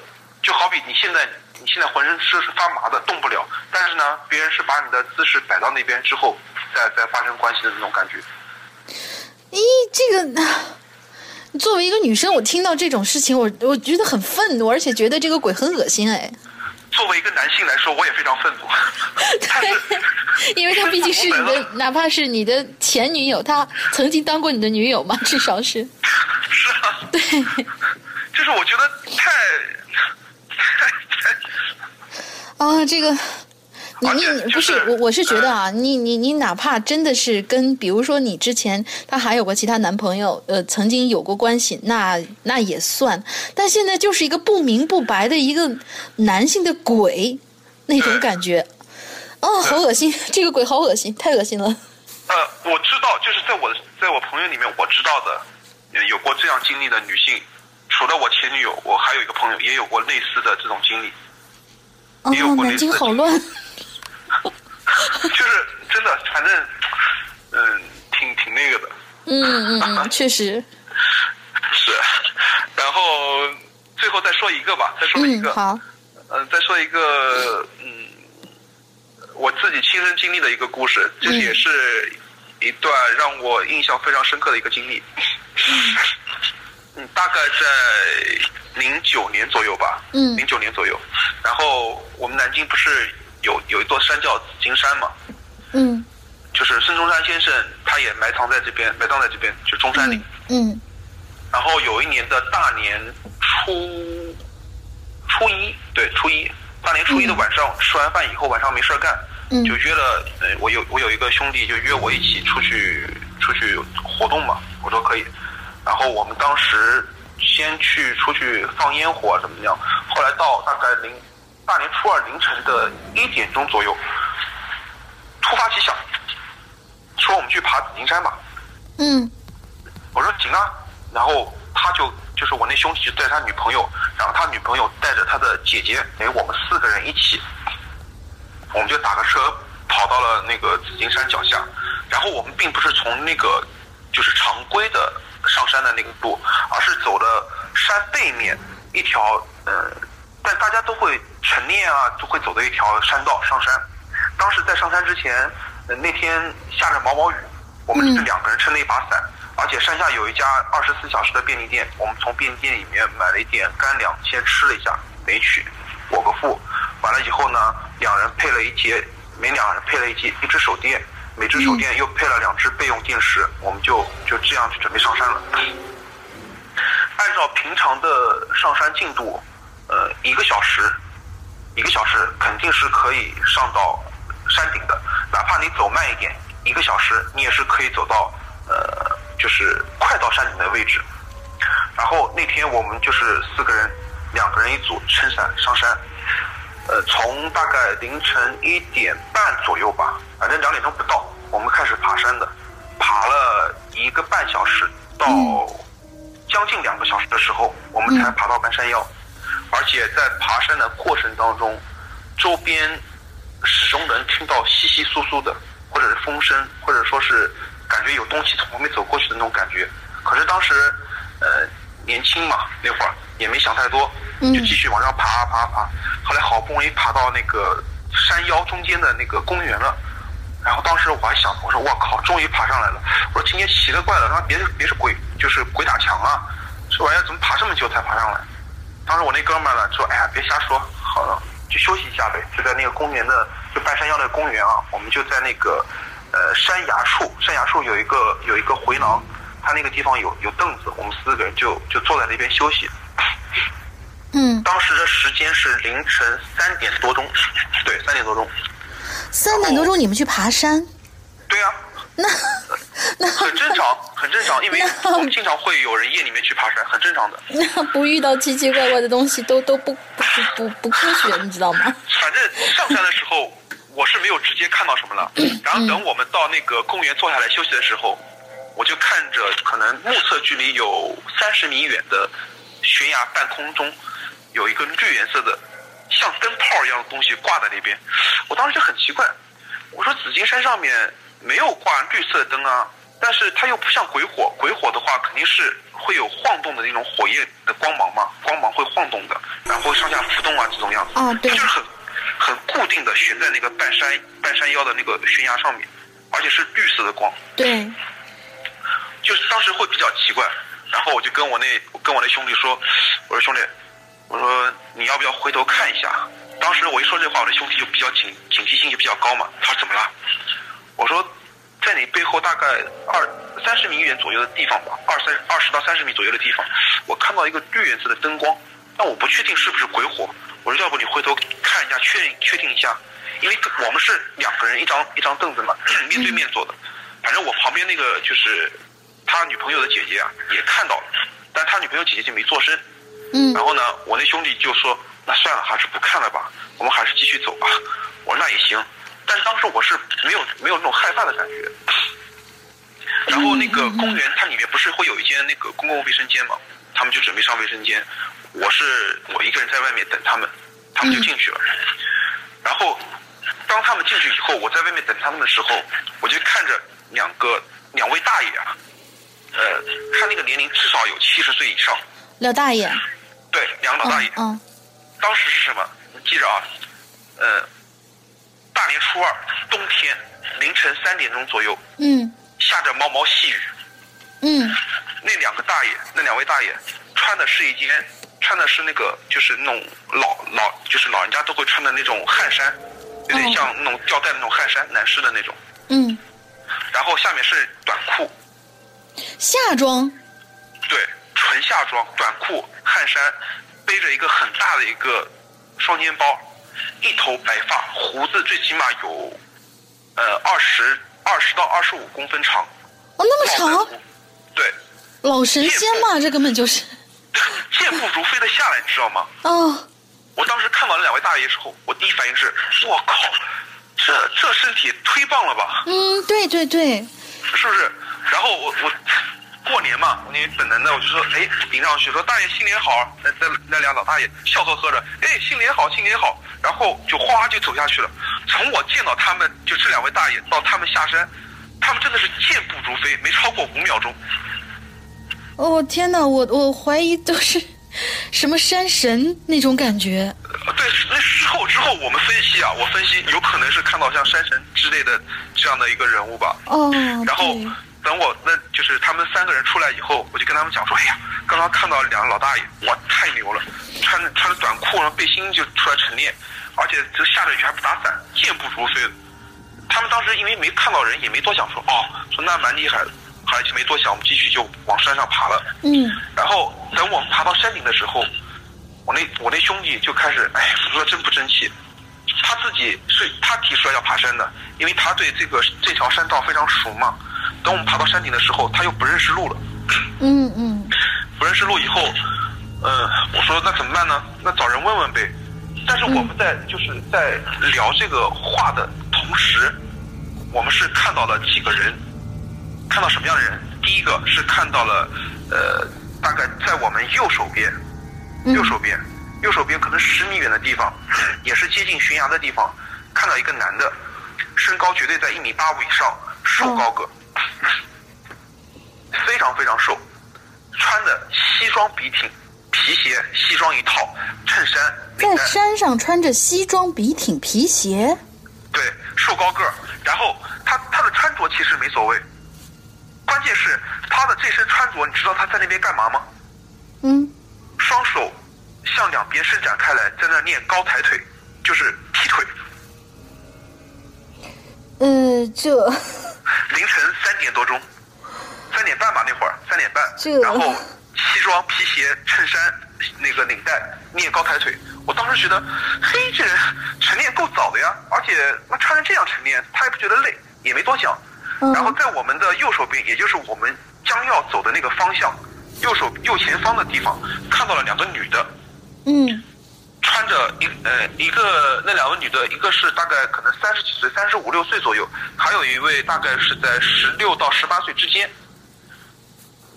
Speaker 6: 就好比你现在你现在浑身是发麻的动不了，但是呢别人是把你的姿势摆到那边之后再再发生关系的那种感觉。
Speaker 2: 咦，这个。作为一个女生，我听到这种事情，我我觉得很愤怒，而且觉得这个鬼很恶心，哎，
Speaker 6: 作为一个男性来说，我也非常愤怒，<laughs> 对
Speaker 2: 因为他毕竟是你的，哪怕是你的前女友，他曾经当过你的女友嘛，至少是。<laughs>
Speaker 6: 是啊，
Speaker 2: 对，
Speaker 6: 就是我觉得太太太 <laughs>
Speaker 2: 啊，这个，<laughs> 你你你不
Speaker 6: 是
Speaker 2: 是我，我是觉得啊，你你你哪怕真的是跟，比如说你之前她还有过其他男朋友，呃，曾经有过关系，那那也算，但现在就是一个不明不白的一个男性的鬼那种感觉，哦，好恶心，这个鬼好恶心，太恶心了。
Speaker 6: 呃，我知道，就是在我在我朋友里面，我知道的，呃有过这样经历的女性，除了我前女友，我还有一个朋友也有过类似的这种经历，
Speaker 2: 哦
Speaker 6: 也有，过
Speaker 2: 南
Speaker 6: 类似的
Speaker 2: 京好乱。<laughs>
Speaker 6: 就是真的，反正，嗯，挺挺那个的，
Speaker 2: 嗯嗯嗯，确实。<laughs>
Speaker 6: 是。然后最后再说一个吧，再说一
Speaker 2: 嗯，
Speaker 6: 个，
Speaker 2: 好。
Speaker 6: 嗯、再说一个，嗯，我自己亲身经历的一个故事，这
Speaker 2: 嗯
Speaker 6: 也是一段让我印象非常深刻的一个经历。嗯，<laughs> 大概在零九年左右吧。
Speaker 2: 嗯
Speaker 6: 零九年左右，然后我们南京不是有有一座山叫紫金山嘛？
Speaker 2: 嗯
Speaker 6: 就是孙中山先生，他也埋藏在这边，埋葬在这边，就中山陵。
Speaker 2: 嗯
Speaker 6: 然后有一年的大年初初一，对初一，大年初一的晚上、吃完饭以后，晚上没事儿干，
Speaker 2: 嗯
Speaker 6: 就约了，呃，我有我有一个兄弟就约我一起出去出去活动嘛，我说可以。然后我们当时先去出去放烟火怎么样？后来到大概零大年初二凌晨的一点钟左右，突发奇想，说我们去爬紫金山吧。
Speaker 2: 嗯
Speaker 6: 我说行啊，然后他就就是我那兄弟就带他女朋友，然后他女朋友带着他的姐姐，哎，我们四个人一起，我们就打个车跑到了那个紫金山脚下，然后我们并不是从那个就是常规的上山的那个路，而是走的山背面一条呃，但大家都会晨练啊，都会走的一条山道上山。当时在上山之前，呃、那天下着毛毛雨，我们是
Speaker 2: 嗯
Speaker 6: 两个人撑了一把伞，而且山下有一家二十四小时的便利店，我们从便利店里面买了一点干粮，先吃了一下，没取，果个腹。完了以后呢，两人配了一节每两人配了一节一只手电，每只手电又配了两只备用电池，我们就就这样去准备上山了。按照平常的上山进度，呃，一个小时，一个小时肯定是可以上到山顶的，哪怕你走慢一点，一个小时你也是可以走到呃，就是快到山顶的位置。然后那天我们就是四个人，两个人一组撑伞上山，呃，从大概凌晨一点半左右吧，反正两点钟不到，我们开始爬山的，爬了一个半小时到将近两个小时的时候，我们才爬到半山腰，而且在爬山的过程当中，周边始终能听到窸窸窣窣的，或者是风声，或者说是感觉有东西从旁边走过去的那种感觉。可是当时，呃，年轻嘛，那会儿也没想太多，就继续往上爬啊爬啊爬。后来好不容易爬到那个山腰中间的那个公园了，然后当时我还想，我说我靠，终于爬上来了。我说今天奇了怪了，他妈别是别是鬼，就是鬼打墙啊！这玩意儿怎么爬这么久才爬上来？当时我那哥们儿呢说，哎呀，别瞎说，好了，就休息一下呗。就在那个公园的，就半山腰的公园啊，我们就在那个呃山崖处，山崖处有一个有一个回廊，它那个地方有有凳子，我们四个人就就坐在那边休息。
Speaker 2: 嗯，
Speaker 6: 当时的时间是凌晨三点多钟，对，三点多钟。
Speaker 2: 三点多钟你们去爬山，
Speaker 6: 对呀、
Speaker 2: 那那
Speaker 6: 很正常，很正常，因为我们经常会有人夜里面去爬山，很正常的。
Speaker 2: 那不遇到奇奇怪怪的东西都都不不不不科学，你知道吗？<laughs>
Speaker 6: 反正上山的时候，我是没有直接看到什么了。然后等我们到那个公园坐下来休息的时候，我就看着可能目测距离有三十米远的悬崖半空中，有一个绿颜色的像灯泡一样的东西挂在那边。我当时就很奇怪，我说紫金山上面没有挂绿色灯啊，但是它又不像鬼火，鬼火的话肯定是会有晃动的那种火焰的光芒嘛，光芒会晃动的，然后上下浮动啊这种样子。
Speaker 2: 哦对
Speaker 6: 它就是很很固定的悬在那个半山半山腰的那个悬崖上面，而且是绿色的光。
Speaker 2: 对，
Speaker 6: 就是当时会比较奇怪，然后我就跟我那跟我那兄弟说，我说兄弟，我说你要不要回头看一下？当时我一说这话，我的兄弟就比较警警惕性就比较高嘛。他说怎么了？我说在你背后大概二三十米远左右的地方吧，二三二十到三十米左右的地方，我看到一个绿颜色的灯光，但我不确定是不是鬼火。我说要不你回头看一下，确认确定一下，因为我们是两个人一张一张凳子嘛，<clears throat> 面对面坐的。反正我旁边那个就是他女朋友的姐姐啊，也看到了，但他女朋友姐姐就没做声。
Speaker 2: 嗯
Speaker 6: 然后呢，我那兄弟就说：“那算了，还是不看了吧，我们还是继续走吧。”我说：“那也行。”但是当时我是没有没有那种害怕的感觉。然后那个公园它里面不是会有一间那个公共卫生间嘛？他们就准备上卫生间，我是我一个人在外面等他们，他们就进去了。然后当他们进去以后，我在外面等他们的时候，我就看着两个两位大爷啊，呃，看那个年龄至少有七十岁以上，
Speaker 2: 老大爷，
Speaker 6: 对，两个老大爷。
Speaker 2: 嗯
Speaker 6: 当时是什么？你记着啊，呃，大年初二冬天凌晨三点钟左右，
Speaker 2: 嗯
Speaker 6: 下着毛毛细雨。
Speaker 2: 嗯 <laughs>
Speaker 6: 那两个大爷，那两位大爷穿的是一件，穿的是那个就是那种老老就是老人家都会穿的那种汗衫，有点像那种吊带的那种汗衫，男士的那种。
Speaker 2: 嗯，
Speaker 6: 然后下面是短裤，
Speaker 2: 夏装，
Speaker 6: 对，纯夏装，短裤、汗衫，背着一个很大的一个双肩包，一头白发，胡子最起码有呃二十二十到二十五公分长，
Speaker 2: 哦，那么长，
Speaker 6: 对，
Speaker 2: 老神仙嘛，这根本就是，<laughs>
Speaker 6: 健步如飞的下来，你知道吗？
Speaker 2: 哦，
Speaker 6: 我当时看完了两位大爷之后，我第一反应是，我靠，这这身体忒棒了吧？
Speaker 2: 嗯，对对对，
Speaker 6: 是不是？然后我我过年嘛，我那本能的我就说，哎，迎上去说大爷新年好，那那那俩老大爷笑呵呵的，哎，新年好，新年好，然后就哗就走下去了。从我见到他们，就这两位大爷到他们下山，他们真的是健步如飞，没超过五秒钟。
Speaker 2: 哦天哪，我我怀疑都是 <laughs> 什么山神那种感觉，
Speaker 6: 呃对，那事后之后我们分析啊，我分析有可能是看到像山神之类的这样的一个人物吧。
Speaker 2: 哦，
Speaker 6: 然后
Speaker 2: 对，
Speaker 6: 等我那就是他们三个人出来以后，我就跟他们讲说，哎呀，刚刚看到两个老大爷，哇，太牛了，穿着穿着短裤，然后背心就出来晨练，而且这下着雨还不打伞，健步如飞的。他们当时因为没看到人，也没多想，说哦，说那蛮厉害的，后来就没多想，我们继续就往山上爬了。
Speaker 2: 嗯
Speaker 6: 然后等我们爬到山顶的时候，我那我那兄弟就开始，哎，我说真不争气。他自己是他提出来要爬山的，因为他对这个这条山道非常熟嘛。等我们爬到山顶的时候，他又不认识路了。
Speaker 2: 嗯嗯
Speaker 6: 不认识路以后，嗯，我说那怎么办呢？那找人问问呗。但是我们在就是在聊这个话的同时，我们是看到了几个人，看到什么样的人？第一个是看到了，呃，大概在我们右手边，右手边，右手边可能十米远的地方，也是接近悬崖的地方，看到一个男的，身高绝对在一米八五以上，瘦高个，非常非常瘦，穿的西装笔挺，皮鞋西装一套，衬衫
Speaker 2: 在，山上穿着西装笔挺皮鞋，
Speaker 6: 对，瘦高个儿。然后他他的穿着其实没所谓，关键是他的这身穿着，你知道他在那边干嘛吗？
Speaker 2: 嗯
Speaker 6: 双手向两边伸展开来，在那练高抬腿，就是踢腿。
Speaker 2: 呃，这 <laughs>
Speaker 6: 凌晨三点多钟，三点半吧那会儿，三点半，然后西装、皮鞋、衬衫，那个领带，练高抬腿。我当时觉得，嘿，这人晨练够早的呀，而且那穿成这样晨练，他也不觉得累，也没多想。
Speaker 2: 嗯
Speaker 6: 然后在我们的右手边，也就是我们将要走的那个方向，右手右前方的地方，看到了两个女的，
Speaker 2: 嗯。
Speaker 6: 穿着一呃一个那两个女的，一个是大概可能三十几岁，三十五六岁左右，还有一位大概是在十六到十八岁之间。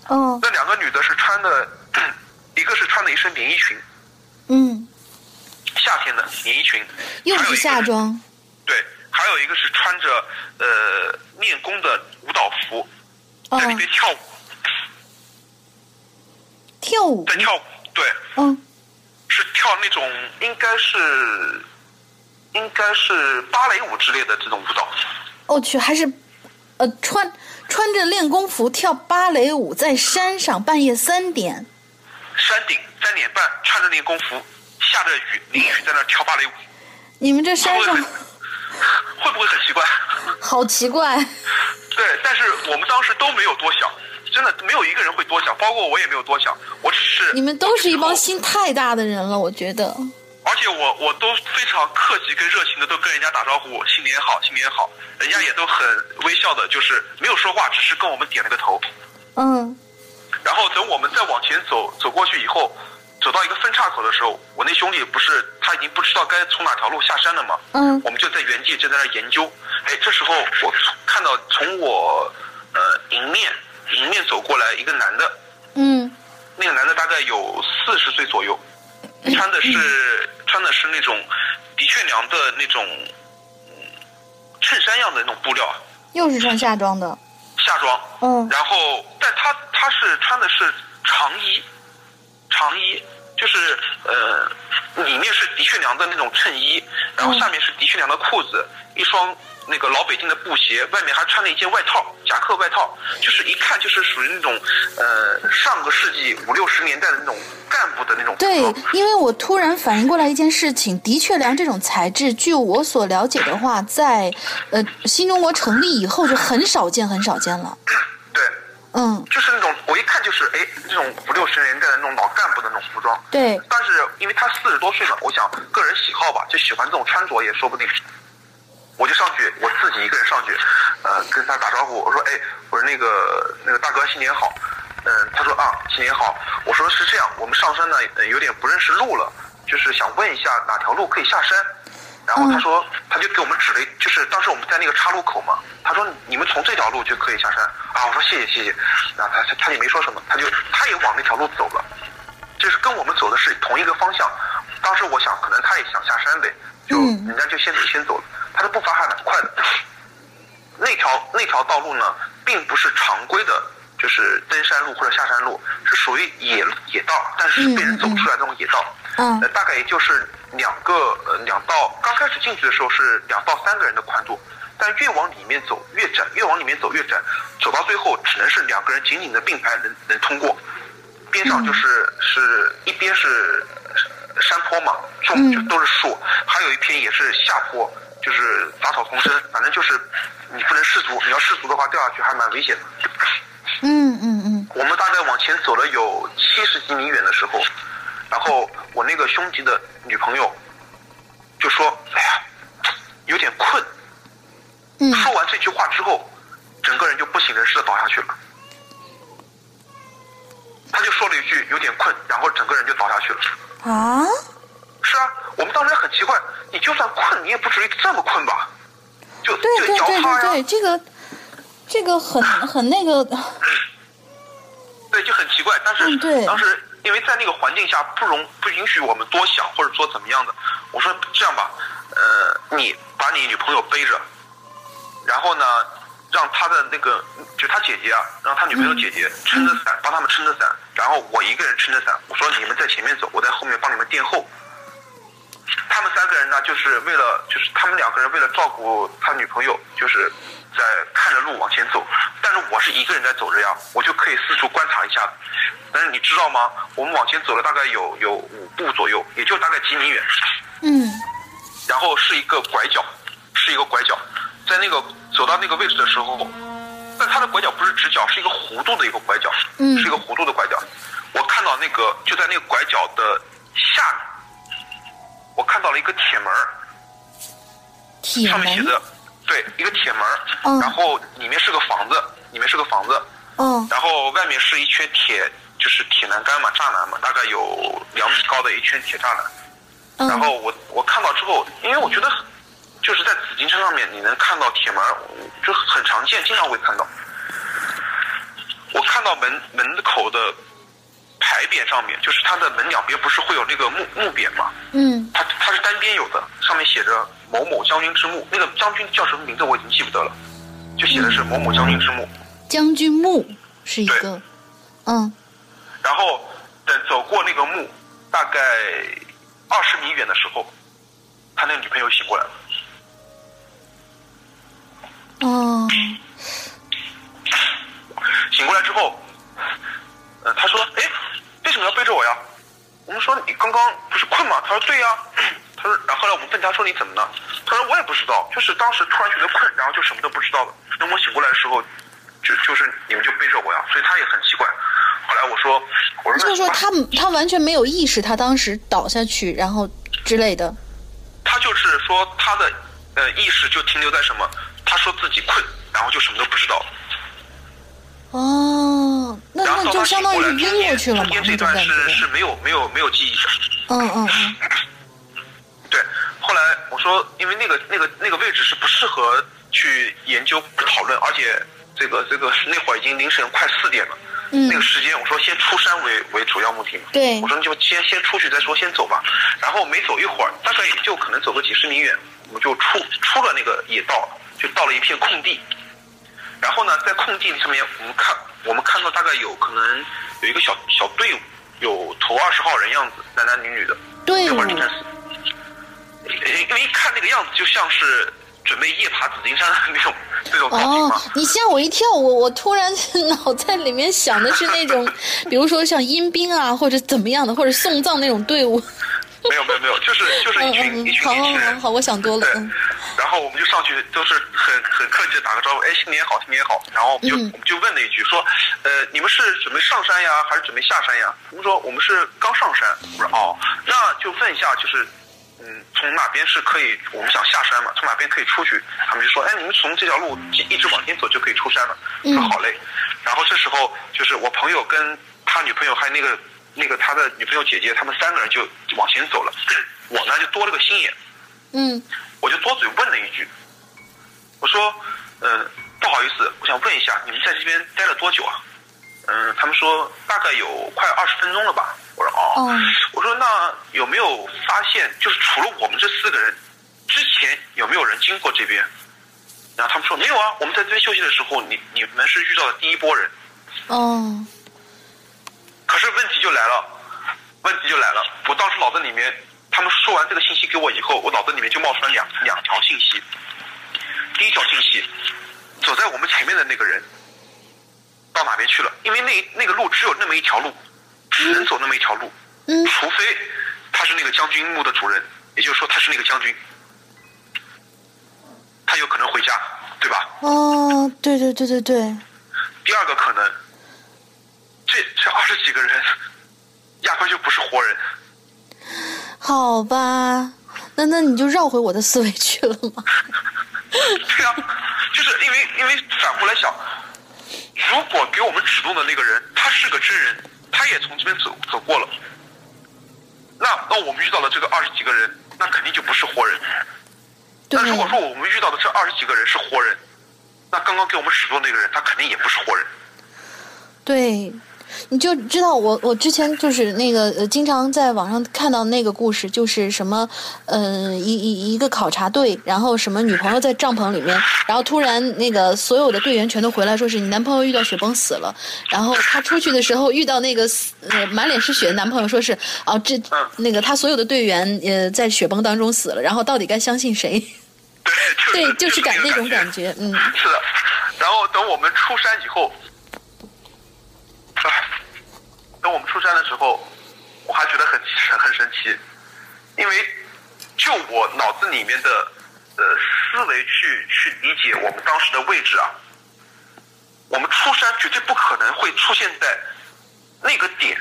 Speaker 2: 哦。
Speaker 6: 那两个女的是穿的，<coughs> 一个是穿的一身连衣裙，
Speaker 2: 嗯，
Speaker 6: 夏天的连衣裙，
Speaker 2: 又是夏装，
Speaker 6: 对，还有一个是穿着呃练功的舞蹈服，
Speaker 2: 哦。
Speaker 6: 在里面跳舞，
Speaker 2: 跳舞，
Speaker 6: 在跳舞，对，
Speaker 2: 嗯
Speaker 6: 是跳那种应该是应该是芭蕾舞之类的这种舞蹈。
Speaker 2: 我去，还是呃穿穿着练功服跳芭蕾舞，在山上半夜三点，
Speaker 6: 山顶三点半，穿着练功服，下着雨，淋雨在那跳芭蕾舞，<laughs>
Speaker 2: 你们这山上
Speaker 6: 会不会很奇怪？<laughs>
Speaker 2: 好奇怪，
Speaker 6: 对，但是我们当时都没有多想，真的没有一个人会多想，包括我也没有多想，我只是
Speaker 2: 你们都是一帮心太大的人了，我觉得。
Speaker 6: 而且我我都非常客气跟热情的都跟人家打招呼，新年好，新年好，人家也都很微笑的，就是没有说话，只是跟我们点了个头。
Speaker 2: 嗯
Speaker 6: 然后等我们再往前走走过去以后，走到一个分岔口的时候，我那兄弟不是他已经不知道该从哪条路下山了吗？
Speaker 2: 嗯
Speaker 6: 我们就在原地就在那儿研究。哎，这时候我看到从我呃迎面迎面走过来一个男的，
Speaker 2: 嗯。
Speaker 6: 那个男的大概有四十岁左右，穿的是穿的是那种的确良的那种嗯衬衫样的那种布料啊。
Speaker 2: 又是穿夏装的，
Speaker 6: 夏装，
Speaker 2: 嗯。
Speaker 6: 然后但他他是穿的是长衣，长衣就是呃里面是的确良的那种衬衣，然后下面是的确良的裤子，一双那个老北京的布鞋，外面还穿了一件外套，夹克外套，就是一看就是属于那种呃上个世纪五六十年代的那种干部的那种
Speaker 2: 对，因为我突然反应过来一件事情，的确良这种材质，据我所了解的话，在呃新中国成立以后就很少见，很少见了。<laughs>
Speaker 6: 对。
Speaker 2: 嗯，
Speaker 6: 就是那种我一看就是哎，那种五六十年代的那种老干部的那种服装。
Speaker 2: 对，
Speaker 6: 但是因为他四十多岁嘛，我想个人喜好吧，就喜欢这种穿着也说不定。我就上去，我自己一个人上去，呃，跟他打招呼，我说，哎，我说那个那个大哥新年好，嗯，他说啊新年好，我说是这样，我们上山呢呃有点不认识路了，就是想问一下哪条路可以下山。然后他说，他就给我们指了一，就是当时我们在那个岔路口嘛，他说你们从这条路就可以下山啊。我说谢谢谢谢，然后他他他也没说什么，他就他也往那条路走了，就是跟我们走的是同一个方向。当时我想，可能他也想下山呗，就
Speaker 2: 嗯
Speaker 6: 人家就先走先走了，他的步伐还蛮快的。那条那条道路呢，并不是常规的，就是登山路或者下山路，是属于野野道，但是是被人走出来的那种野道。
Speaker 2: 嗯
Speaker 6: 呃，大概也就是两个呃两到，刚开始进去的时候是两到三个人的宽度，但越往里面走越窄，越往里面走越窄，走到最后只能是两个人紧紧的并排能能通过，边上就是、是一边是呃山坡嘛，种就都是树，还有一片也是下坡，就是杂草丛生，反正就是你不能失足，你要失足的话掉下去还蛮危险的。
Speaker 2: 嗯嗯嗯。
Speaker 6: 我们大概往前走了有七十几米远的时候，然后我那个兄弟的女朋友就说：“哎呀，有点困。”
Speaker 2: 嗯
Speaker 6: 说完这句话之后，整个人就不省人事的倒下去了。他就说了一句“有点困”，然后整个人就倒下去了。
Speaker 2: 啊，
Speaker 6: 是啊，我们当时还很奇怪，你就算困，你也不至于这么困吧？就
Speaker 2: 对
Speaker 6: 就
Speaker 2: 对对
Speaker 6: 摇他呀，
Speaker 2: 对对，这个这个很很那个，
Speaker 6: 对，就很奇怪。但是、
Speaker 2: 嗯
Speaker 6: 当时因为在那个环境下不容不允许我们多想，或者说怎么样的。我说这样吧，呃，你把你女朋友背着，然后呢，让他的那个就他姐姐啊，让他女朋友姐姐撑着伞，帮他们撑着伞，然后我一个人撑着伞。我说你们在前面走，我在后面帮你们垫后。他们三个人呢，就是为了，就是他们两个人为了照顾他女朋友，就是在看着路往前走。但是我是一个人在走着呀，我就可以四处观察一下。但是你知道吗？我们往前走了大概有有五步左右，也就大概几米远。
Speaker 2: 嗯
Speaker 6: 然后是一个拐角，是一个拐角，在那个走到那个位置的时候，但它的拐角不是直角，是一个弧度的一个拐角，
Speaker 2: 嗯
Speaker 6: 是一个弧度的拐角。我看到那个就在那个拐角的下面，我看到了一个铁门儿，
Speaker 2: 铁门，
Speaker 6: 上面写着对一个铁门然后里面是个房子，里面是个房子，
Speaker 2: 哦
Speaker 6: 然后外面是一圈铁，就是铁栏杆嘛，栅栏嘛，大概有两米高的一圈铁栅栏。
Speaker 2: 嗯，
Speaker 6: 然后我我看到之后，因为我觉得就是在紫金山上面你能看到铁门儿，就很常见，经常会看到。我看到门门口的牌匾上面，就是它的门两边不是会有那个木木匾嘛？
Speaker 2: 嗯
Speaker 6: 它它是单边有的，上面写着某某将军之墓，那个将军叫什么名字我已经记不得了，就写的是某某将军之墓。
Speaker 2: 将军墓是一
Speaker 6: 对
Speaker 2: 个，嗯
Speaker 6: 然后等走过那个墓，大概二十米远的时候，他那个女朋友醒过来了。
Speaker 2: 哦
Speaker 6: 醒过来之后，呃，他说：“哎，为什么要背着我呀？”我们说：“你刚刚不是困吗？”他说：“对呀。<clears throat> ”他说：“然后后来我们问他说你怎么了？”他说：“我也不知道，就是当时突然觉得困，然后就什么都不知道了。等我醒过来的时候，就就是你们就背着我呀，所以他也很奇怪。后来我说：“我说
Speaker 2: 就是说他他完全没有意识，他当时倒下去，然后之类的。
Speaker 6: 他就是说他的呃意识就停留在什么？他说自己困，然后就什么都不知道。
Speaker 2: 哦，那那就相当于晕
Speaker 6: 中间
Speaker 2: 过去了嘛，
Speaker 6: 中间这段是是。没有没有没有记忆的。
Speaker 2: 嗯嗯嗯，<laughs>
Speaker 6: 对，后来我说，因为那个那个那个位置是不适合去研究讨论，而且这个这个那会儿已经凌晨快四点了。
Speaker 2: 嗯
Speaker 6: 那个时间，我说先出山为为主要目的嘛。
Speaker 2: 对
Speaker 6: 我说你就先先出去再说，先走吧。然后没走一会儿，大概也就可能走个几十米远，我们就出出了那个野道，就到了一片空地。然后呢，在空地上面，我们看我们看到大概有可能有一个小小队伍，有头二十号人样子，男男女女的。
Speaker 2: 队伍
Speaker 6: 那会儿凌晨四，因为一看那个样子，就像是准备夜爬紫金山的那种 <laughs>
Speaker 2: 哦
Speaker 6: 嘛。，
Speaker 2: 你吓我一跳，我我突然脑袋里面想的是那种，比如说像阴兵啊，或者怎么样的，或者送葬那种队伍。
Speaker 6: 没有没有没有，就是就是
Speaker 2: 嗯
Speaker 6: 一群、一群年轻人
Speaker 2: 好。好，我想多了。
Speaker 6: 对
Speaker 2: 嗯，
Speaker 6: 然后我们就上去，都是很很客气的打个招呼，哎，新年好，新年好。然后我们就、
Speaker 2: 嗯
Speaker 6: 我们就问了一句，说，呃，你们是准备上山呀，还是准备下山呀？我们说我们是刚上山。我说哦，那就问一下，就是，嗯，从哪边是可以，我们想下山嘛，从哪边可以出去？他们就说，哎，你们从这条路一直往前走就可以出山了。我说
Speaker 2: 嗯
Speaker 6: 好嘞。然后这时候就是我朋友跟他女朋友还有那个那个他的女朋友姐姐，他们三个人就往前走了。我呢就多了个心眼。
Speaker 2: 嗯
Speaker 6: 我就多嘴问了一句，我说，嗯、不好意思，我想问一下，你们在这边待了多久啊？嗯，他们说大概有快二十分钟了吧。我说哦，
Speaker 2: 哦
Speaker 6: 我说那有没有发现，就是除了我们这四个人，之前有没有人经过这边？然后他们说没有啊，我们在这边休息的时候，你你们是遇到了第一波人。
Speaker 2: 哦
Speaker 6: 可是问题就来了，问题就来了。我当时脑子里面，他们说完这个信息给我以后，我脑子里面就冒出来两两条信息。第一条信息，走在我们前面的那个人到哪边去了？因为那那个路只有那么一条路，只能走那么一条路，
Speaker 2: 嗯
Speaker 6: 除非他是那个将军墓的主人，也就是说他是那个将军。他有可能回家，对吧？
Speaker 2: 哦，对对对对对，
Speaker 6: 第二个可能，这这二十几个人，压根就不是活人。
Speaker 2: 好吧，那那你就绕回我的思维去了吗？<laughs>
Speaker 6: 对啊，就是因为因为反过来想，如果给我们指路的那个人他是个真人，他也从这边走走过了，那那我们遇到的这个二十几个人，那肯定就不是活人。
Speaker 2: 对
Speaker 6: 那如果说我们遇到的这二十几个人是活人，那刚刚给我们指路那个人，他肯定也不是活人。
Speaker 2: 对，你就知道我我之前就是那个呃，经常在网上看到那个故事，就是什么，嗯、一一一个考察队，然后什么女朋友在帐篷里面，然后突然那个所有的队员全都回来，说是你男朋友遇到雪崩死了，然后他出去的时候遇到那个死呃满脸是血的男朋友，说是啊这那个他所有的队员呃在雪崩当中死了，然后到底该相信谁？
Speaker 6: 对，
Speaker 2: 对，就是感那种。感觉，嗯，
Speaker 6: 是的，然后等我们出山以后，哎，等我们出山的时候，我还觉得很很很神奇，因为就我脑子里面的呃思维去去理解我们当时的位置啊，我们出山绝对不可能会出现在那个点，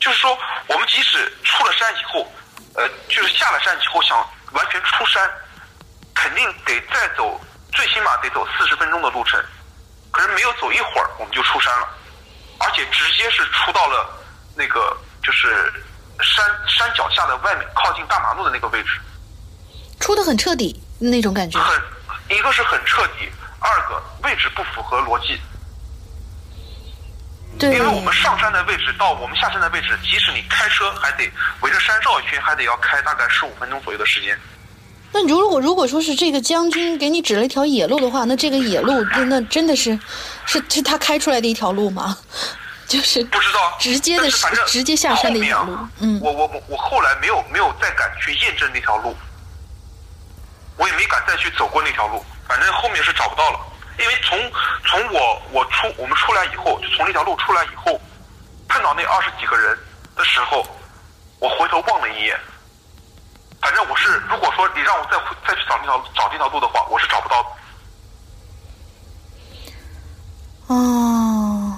Speaker 6: 就是说我们即使出了山以后，呃，就是下了山以后想完全出山。肯定得再走，最起码得走四十分钟的路程。可是没有走一会儿，我们就出山了，而且直接是出到了那个就是山山脚下的外面，靠近大马路的那个位置。
Speaker 2: 出的很彻底那种感觉，
Speaker 6: 很，一个是很彻底，二个位置不符合逻辑。
Speaker 2: 对，
Speaker 6: 因为我们上山的位置到我们下山的位置，即使你开车还得围着山绕一圈，还得要开大概十五分钟左右的时间。
Speaker 2: 那如果如果说是这个将军给你指了一条野路的话，那这个野路那那真的是是是他开出来的一条路吗？就是
Speaker 6: 不知道
Speaker 2: 直接的
Speaker 6: 是反正
Speaker 2: 直接下山的一条路
Speaker 6: 啊，
Speaker 2: 嗯。
Speaker 6: 我我我我后来没有没有再敢去验证那条路，我也没敢再去走过那条路，反正后面是找不到了，因为从从我我出我们出来以后，就从那条路出来以后，碰到那二十几个人的时候，我回头望了一眼，反正我是如果说你让我再回再去找那条找那条路的话，我是找不到的。
Speaker 2: 哦，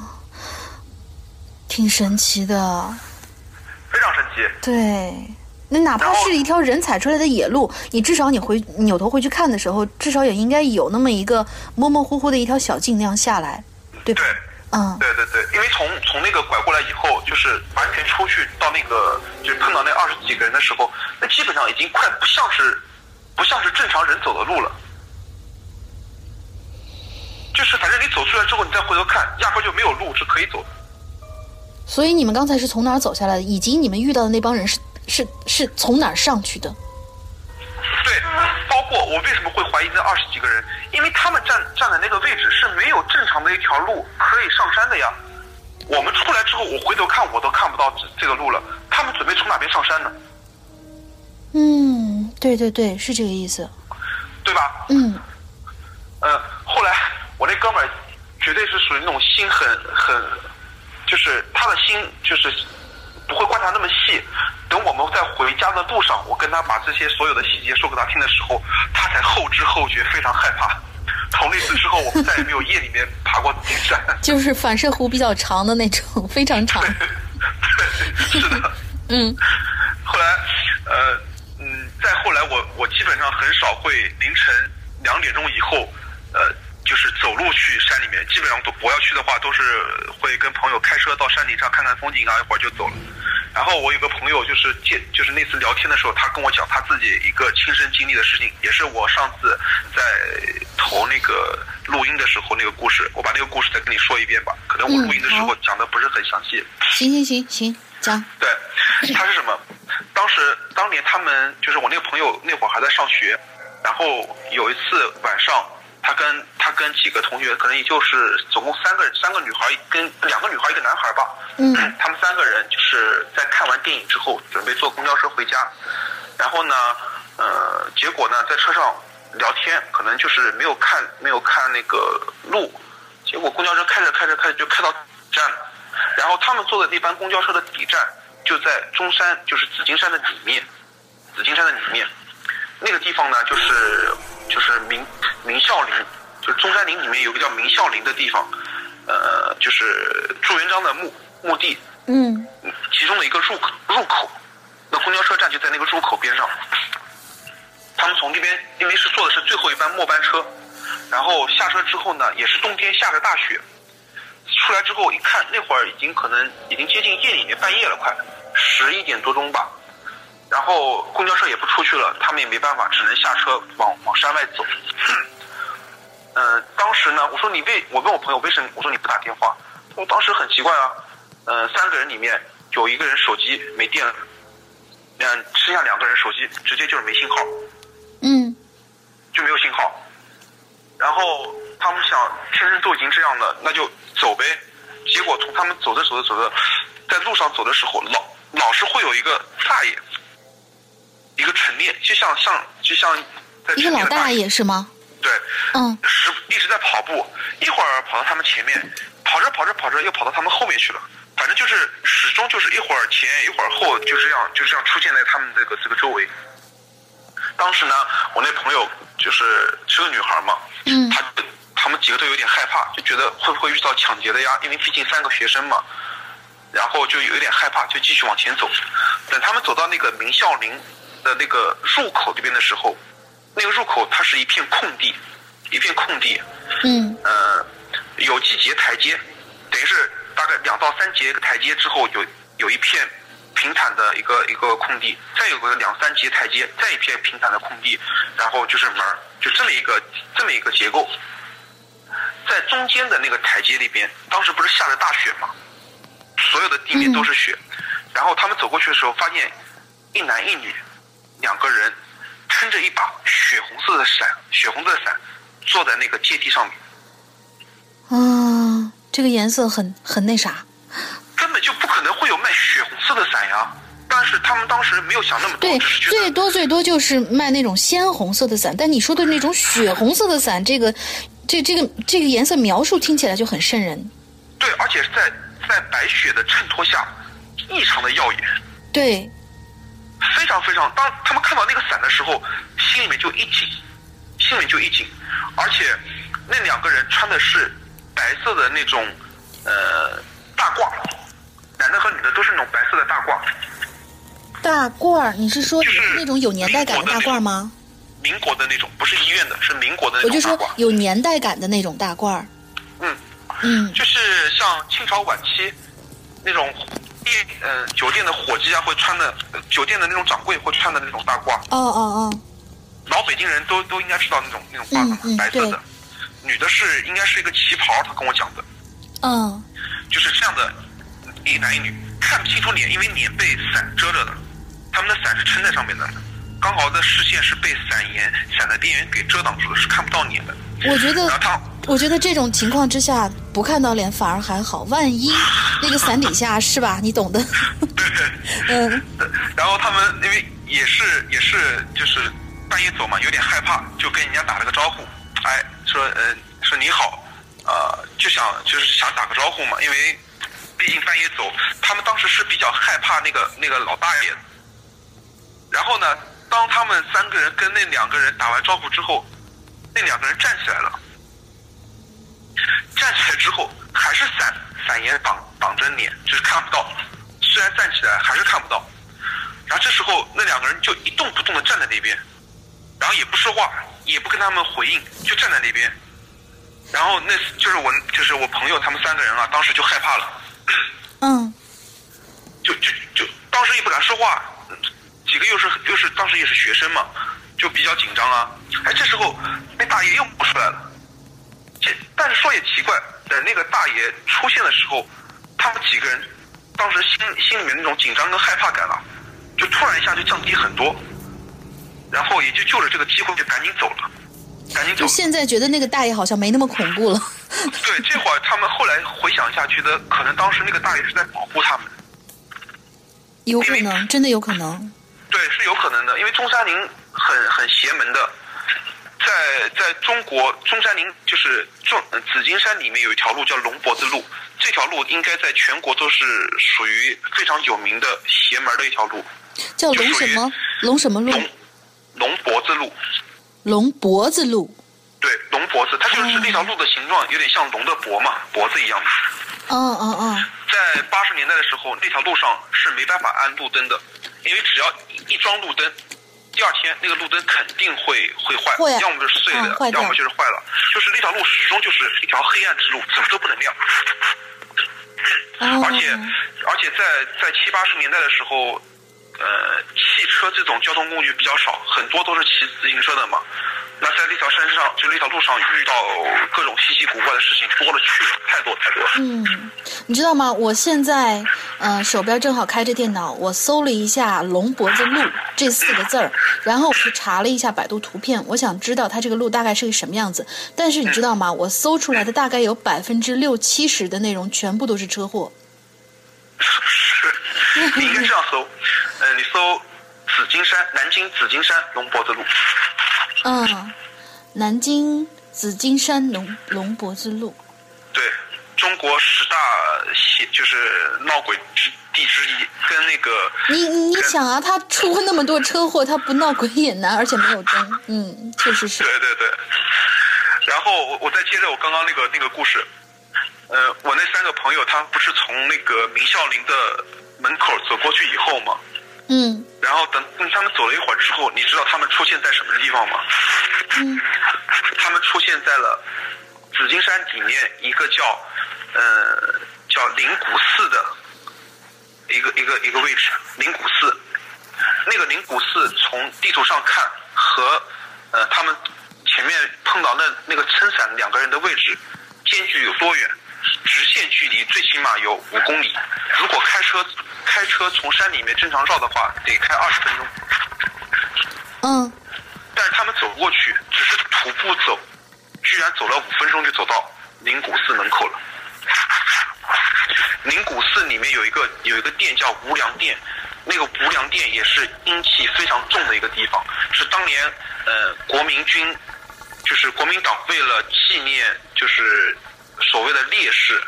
Speaker 2: 挺神奇的。
Speaker 6: 非常神奇。
Speaker 2: 对，那哪怕是一条人踩出来的野路，你至少你回扭头回去看的时候，至少也应该有那么一个模模糊糊的一条小径那样下来，对吧？
Speaker 6: 对，
Speaker 2: 嗯，
Speaker 6: 对对对，因为从从那个拐过来以后，就是完全出去到那个，就是碰到那二十几个人的时候，那基本上已经快不像是不像是正常人走的路了。就是反正你走出来之后，你再回头看，压根就没有路是可以走的。
Speaker 2: 所以你们刚才是从哪儿走下来的？以及你们遇到的那帮人是是是从哪儿上去的？
Speaker 6: 对，包括我为什么会怀疑那二十几个人，因为他们站站的那个位置是没有正常的一条路可以上山的呀。我们出来之后，我回头看我都看不到这这个路了，他们准备从哪边上山呢？
Speaker 2: 嗯，对对对，是这个意思。
Speaker 6: 对吧？
Speaker 2: 嗯，
Speaker 6: 呃，后来我那哥们儿绝对是属于那种心很很，就是他的心就是不会观察那么细。等我们在回家的路上，我跟他把这些所有的细节说给他听的时候，他才后知后觉，非常害怕。从那次之后，我们再也没有夜里面爬过顶山。<laughs>
Speaker 2: 就是反射弧比较长的那种，非常长。
Speaker 6: 对，<laughs> 是的。
Speaker 2: 嗯，
Speaker 6: 后来，呃，嗯，再后来我我基本上很少会凌晨两点钟以后，呃，就是走路去山里面，基本上都我要去的话都是会跟朋友开车到山顶上看看风景啊，一会儿就走了。然后我有个朋友就是见就是那次聊天的时候，他跟我讲他自己一个亲身经历的事情，也是我上次在投那个录音的时候那个故事，我把那个故事再跟你说一遍吧。可能我
Speaker 2: 嗯
Speaker 6: 录音的时候讲的不是很详细。
Speaker 2: 行行行行，讲。
Speaker 6: 对，他是什么？当时当年他们就是我那个朋友那会儿还在上学，然后有一次晚上，他跟他跟几个同学，可能也就是总共三个三个女孩跟两个女孩一个男孩吧，
Speaker 2: 嗯，<clears throat>
Speaker 6: 他们三个人就是在看完电影之后准备坐公交车回家，然后呢，呃，结果呢在车上聊天，可能就是没有看没有看那个路，结果公交车开着开着开着就开到站。了。然后他们坐的那班公交车的底站就在中山，就是紫金山的里面，紫金山的里面，那个地方呢，就是就是明明孝陵，就是中山陵里面有个叫明孝陵的地方，呃，就是朱元璋的墓墓地，
Speaker 2: 嗯
Speaker 6: 其中的一个入口入口，那公交车站就在那个入口边上。他们从那边，因为是坐的是最后一班末班车，然后下车之后呢，也是冬天下着大雪，出来之后一看，那会儿已经可能已经接近夜里面半夜了，快十一点多钟吧。然后公交车也不出去了，他们也没办法，只能下车往往山外走。嗯、当时呢，我说你为我问我朋友为什么，我说你不打电话，我当时很奇怪啊，嗯、三个人里面有一个人手机没电了，嗯，剩下两个人手机直接就是没信号，
Speaker 2: 嗯
Speaker 6: 就没有信号。然后他们想，天生都已经这样了，那就走呗。结果从他们走着走着走着，在路上走的时候，老老是会有一个大爷，一个陈列，就像像就像在
Speaker 2: 一个老大
Speaker 6: 爷，
Speaker 2: 爷是吗？
Speaker 6: 对，
Speaker 2: 嗯
Speaker 6: 是一直在跑步，一会儿跑到他们前面，跑着跑着跑着又跑到他们后面去了。反正就是始终就是一会儿前一会儿后，就这样就这样出现在他们这个这个周围。当时呢，我那朋友就是是个女孩嘛，
Speaker 2: 嗯
Speaker 6: 她他们几个都有点害怕，就觉得会不会遇到抢劫的呀？因为毕竟三个学生嘛，然后就有点害怕，就继续往前走。等他们走到那个明孝陵的那个入口这边的时候，那个入口它是一片空地，一片空地，
Speaker 2: 嗯
Speaker 6: 呃，有几节台阶，等于是大概两到三节台阶之后有有一片平坦的一个一个空地，再有个两三节台阶，再一片平坦的空地，然后就是门儿，就这么一个这么一个结构。在中间的那个台阶里边，当时不是下着大雪吗？所有的地面都是雪，然后他们走过去的时候，发现一男一女两个人撑着一把血红色的伞，血红色的伞坐在那个阶梯上面。
Speaker 2: 啊，这个颜色很很那啥。
Speaker 6: 根本就不可能会有卖血红色的伞呀。但是他们当时没有想那么多，
Speaker 2: 对，最多最多就是卖那种鲜红色的伞，但你说的那种血红色的伞，这个这这个这个颜色描述听起来就很瘆人。
Speaker 6: 对，而且是在在白雪的衬托下，异常的耀眼，
Speaker 2: 对，
Speaker 6: 非常非常。当他们看到那个伞的时候，心里面就一紧，心里面就一紧。而且那两个人穿的是白色的那种呃大褂，男的和女的都是那种白色的大褂。
Speaker 2: 大褂儿，你是说
Speaker 6: 就是
Speaker 2: 那种有年代感的大褂吗？
Speaker 6: 民国的那种，不是医院的，是民国的那种
Speaker 2: 我就说。有年代感的那种大褂儿。
Speaker 6: 嗯，
Speaker 2: 嗯
Speaker 6: 就是像清朝晚期那种店呃酒店的伙计啊会穿的，呃酒店的那种掌柜会穿的那种大褂，
Speaker 2: 哦哦哦，
Speaker 6: 老北京人都都应该知道那种那种褂子嘛，
Speaker 2: 嗯嗯
Speaker 6: 白色的。女的是应该是一个旗袍，她跟我讲的，
Speaker 2: 嗯
Speaker 6: 就是这样的，一男一女，看不清楚脸，因为脸被伞遮着的，他们的伞是撑在上面的，刚好的视线是被伞沿伞的边缘给遮挡住的，是看不到脸的。
Speaker 2: 我觉得我觉得这种情况之下不看到脸反而还好，万一那个伞底下是吧？你懂的。<laughs>
Speaker 6: 对对。
Speaker 2: 嗯
Speaker 6: 然后他们因为也是也是就是半夜走嘛，有点害怕，就跟人家打了个招呼，哎，说呃说你好，呃就想就是想打个招呼嘛，因为毕竟半夜走，他们当时是比较害怕那个那个老大爷。然后呢，当他们三个人跟那两个人打完招呼之后，那两个人站起来了，站起来之后还是伞伞沿挡挡着脸，就是看不到。虽然站起来还是看不到。然后这时候那两个人就一动不动的站在那边，然后也不说话，也不跟他们回应，就站在那边。然后那就是我就是我朋友他们三个人啊，当时就害怕了，
Speaker 2: 嗯
Speaker 6: 就就就当时也不敢说话，几个又是又是当时也是学生嘛，就比较紧张啊。哎，这时候那大爷又跑出来了，这但是说也奇怪，等那个大爷出现的时候，他们几个人当时心心里面那种紧张跟害怕感啊，就突然一下就降低很多，然后也就就着这个机会就赶紧走了，赶紧走
Speaker 2: 就
Speaker 6: 了。
Speaker 2: 现在觉得那个大爷好像没那么恐怖了。<laughs>
Speaker 6: 对，这会儿他们后来回想一下，觉得可能当时那个大爷是在保护他们。
Speaker 2: 有可能，真的有可能。
Speaker 6: 对，是有可能的，因为中山陵很很邪门的，在在中国中山陵就是中呃紫金山里面有一条路叫龙脖子路，这条路应该在全国都是属于非常有名的邪门的一条路，
Speaker 2: 叫龙什么？龙什么路？
Speaker 6: 龙龙脖子路，
Speaker 2: 龙脖子路。
Speaker 6: 对，龙脖子，它就是那条路的形状有点像龙的脖嘛，脖子一样的。
Speaker 2: 嗯嗯嗯，
Speaker 6: 在八十年代的时候，那条路上是没办法安路灯的，因为只要一一装路灯，第二天那个路灯肯定会会坏，要么就是碎的，
Speaker 2: 嗯
Speaker 6: 要么就是坏了，就是那条路始终就是一条黑暗之路，怎么都不能亮。
Speaker 2: 哦
Speaker 6: 而且而且在在七八十年代的时候，呃，汽车这种交通工具比较少，很多都是骑自行车的嘛。那在那条山上，就那条路上遇到各种稀奇古怪的事情多了去了，太多太多了。
Speaker 2: 嗯，你知道吗？我现在呃手边正好开着电脑，我搜了一下“龙脖子路”这四个字儿，然后我去查了一下百度图片，我想知道它这个路大概是个什么样子。但是你知道吗？我搜出来的大概有百分之六七十的内容全部都是车祸。
Speaker 6: 是，你应该这样搜，呃，你搜紫金山，南京紫金山龙脖子路，
Speaker 2: 嗯，南京紫金山龙龙脖子路。
Speaker 6: 对，中国十大邪就是闹鬼之地之一，跟那个
Speaker 2: 你你你想啊，他出过那么多车祸，他不闹鬼也难，而且没有灯。嗯，确实是。
Speaker 6: 对对对。然后我我再接着我刚刚那个那个故事，呃，我那三个朋友他们不是从那个明孝陵的门口走过去以后嘛，
Speaker 2: 嗯
Speaker 6: 然后等他们走了一会儿之后，你知道他们出现在什么地方吗？
Speaker 2: 嗯
Speaker 6: 他们出现在了紫金山里面一个叫呃叫灵谷寺的一个一个一个位置，灵谷寺。那个灵谷寺从地图上看和呃他们前面碰到那那个撑伞两个人的位置间距有多远？直线距离最起码有五公里。如果开车开车从山里面正常绕的话，得开二十分钟。
Speaker 2: 嗯，
Speaker 6: 但是他们走过去，只是徒步走，居然走了五分钟就走到灵谷寺门口了。灵谷寺里面有一个有一个殿叫无量殿，那个无量殿也是阴气非常重的一个地方，是当年呃国民军，就是国民党为了纪念就是所谓的烈士，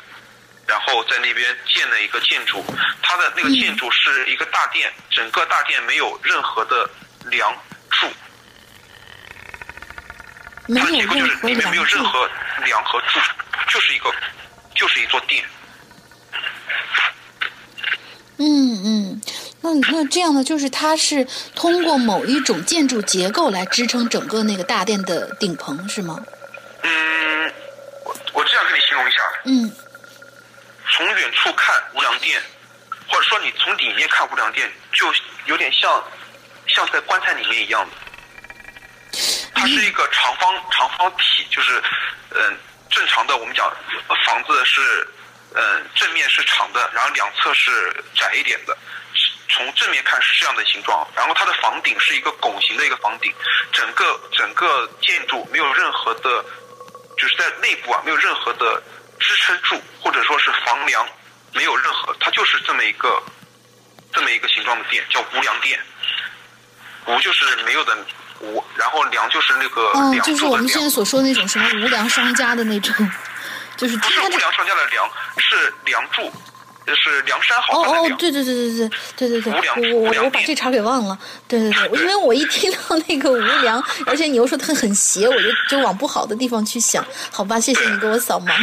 Speaker 6: 然后在那边建了一个建筑，它的那个建筑是一个大殿，整个大殿没有任何的梁柱，
Speaker 2: 没有
Speaker 6: 它的结构就是
Speaker 2: 任何
Speaker 6: 里面没有。任何梁和柱，就是一个就是一座殿。
Speaker 2: 嗯嗯，那那这样呢，就是它是通过某一种建筑结构来支撑整个那个大殿的顶棚，是吗？
Speaker 6: 嗯，样跟你形容一下，
Speaker 2: 嗯
Speaker 6: 从远处看无量殿，或者说你从里面看无量殿，就有点像像在棺材里面一样的。它是一个长方长方体，就是嗯、呃正常的我们讲呃房子是嗯、呃正面是长的，然后两侧是窄一点的。从正面看是这样的形状，然后它的房顶是一个拱形的一个房顶，整个整个建筑没有任何的，就是在内部啊没有任何的支撑柱或者说是房梁，没有任何，它就是这么一个这么一个形状的殿，叫无梁殿。无就是没有的无，然后梁就是那个
Speaker 2: 嗯，
Speaker 6: 梁
Speaker 2: 就是
Speaker 6: 柱
Speaker 2: 我们现在，所说的那种什么无良商家的那种，就是
Speaker 6: 不是无梁商家的梁，是梁柱，就是梁山好
Speaker 2: 哦哦，
Speaker 6: 汉的梁。
Speaker 2: 对对对对对对对对，我我我把这茬给忘了。对对对，因为我一听到那个无良，而且你又说他很邪，我就就往不好的地方去想。好吧，谢谢你给我扫盲。<laughs>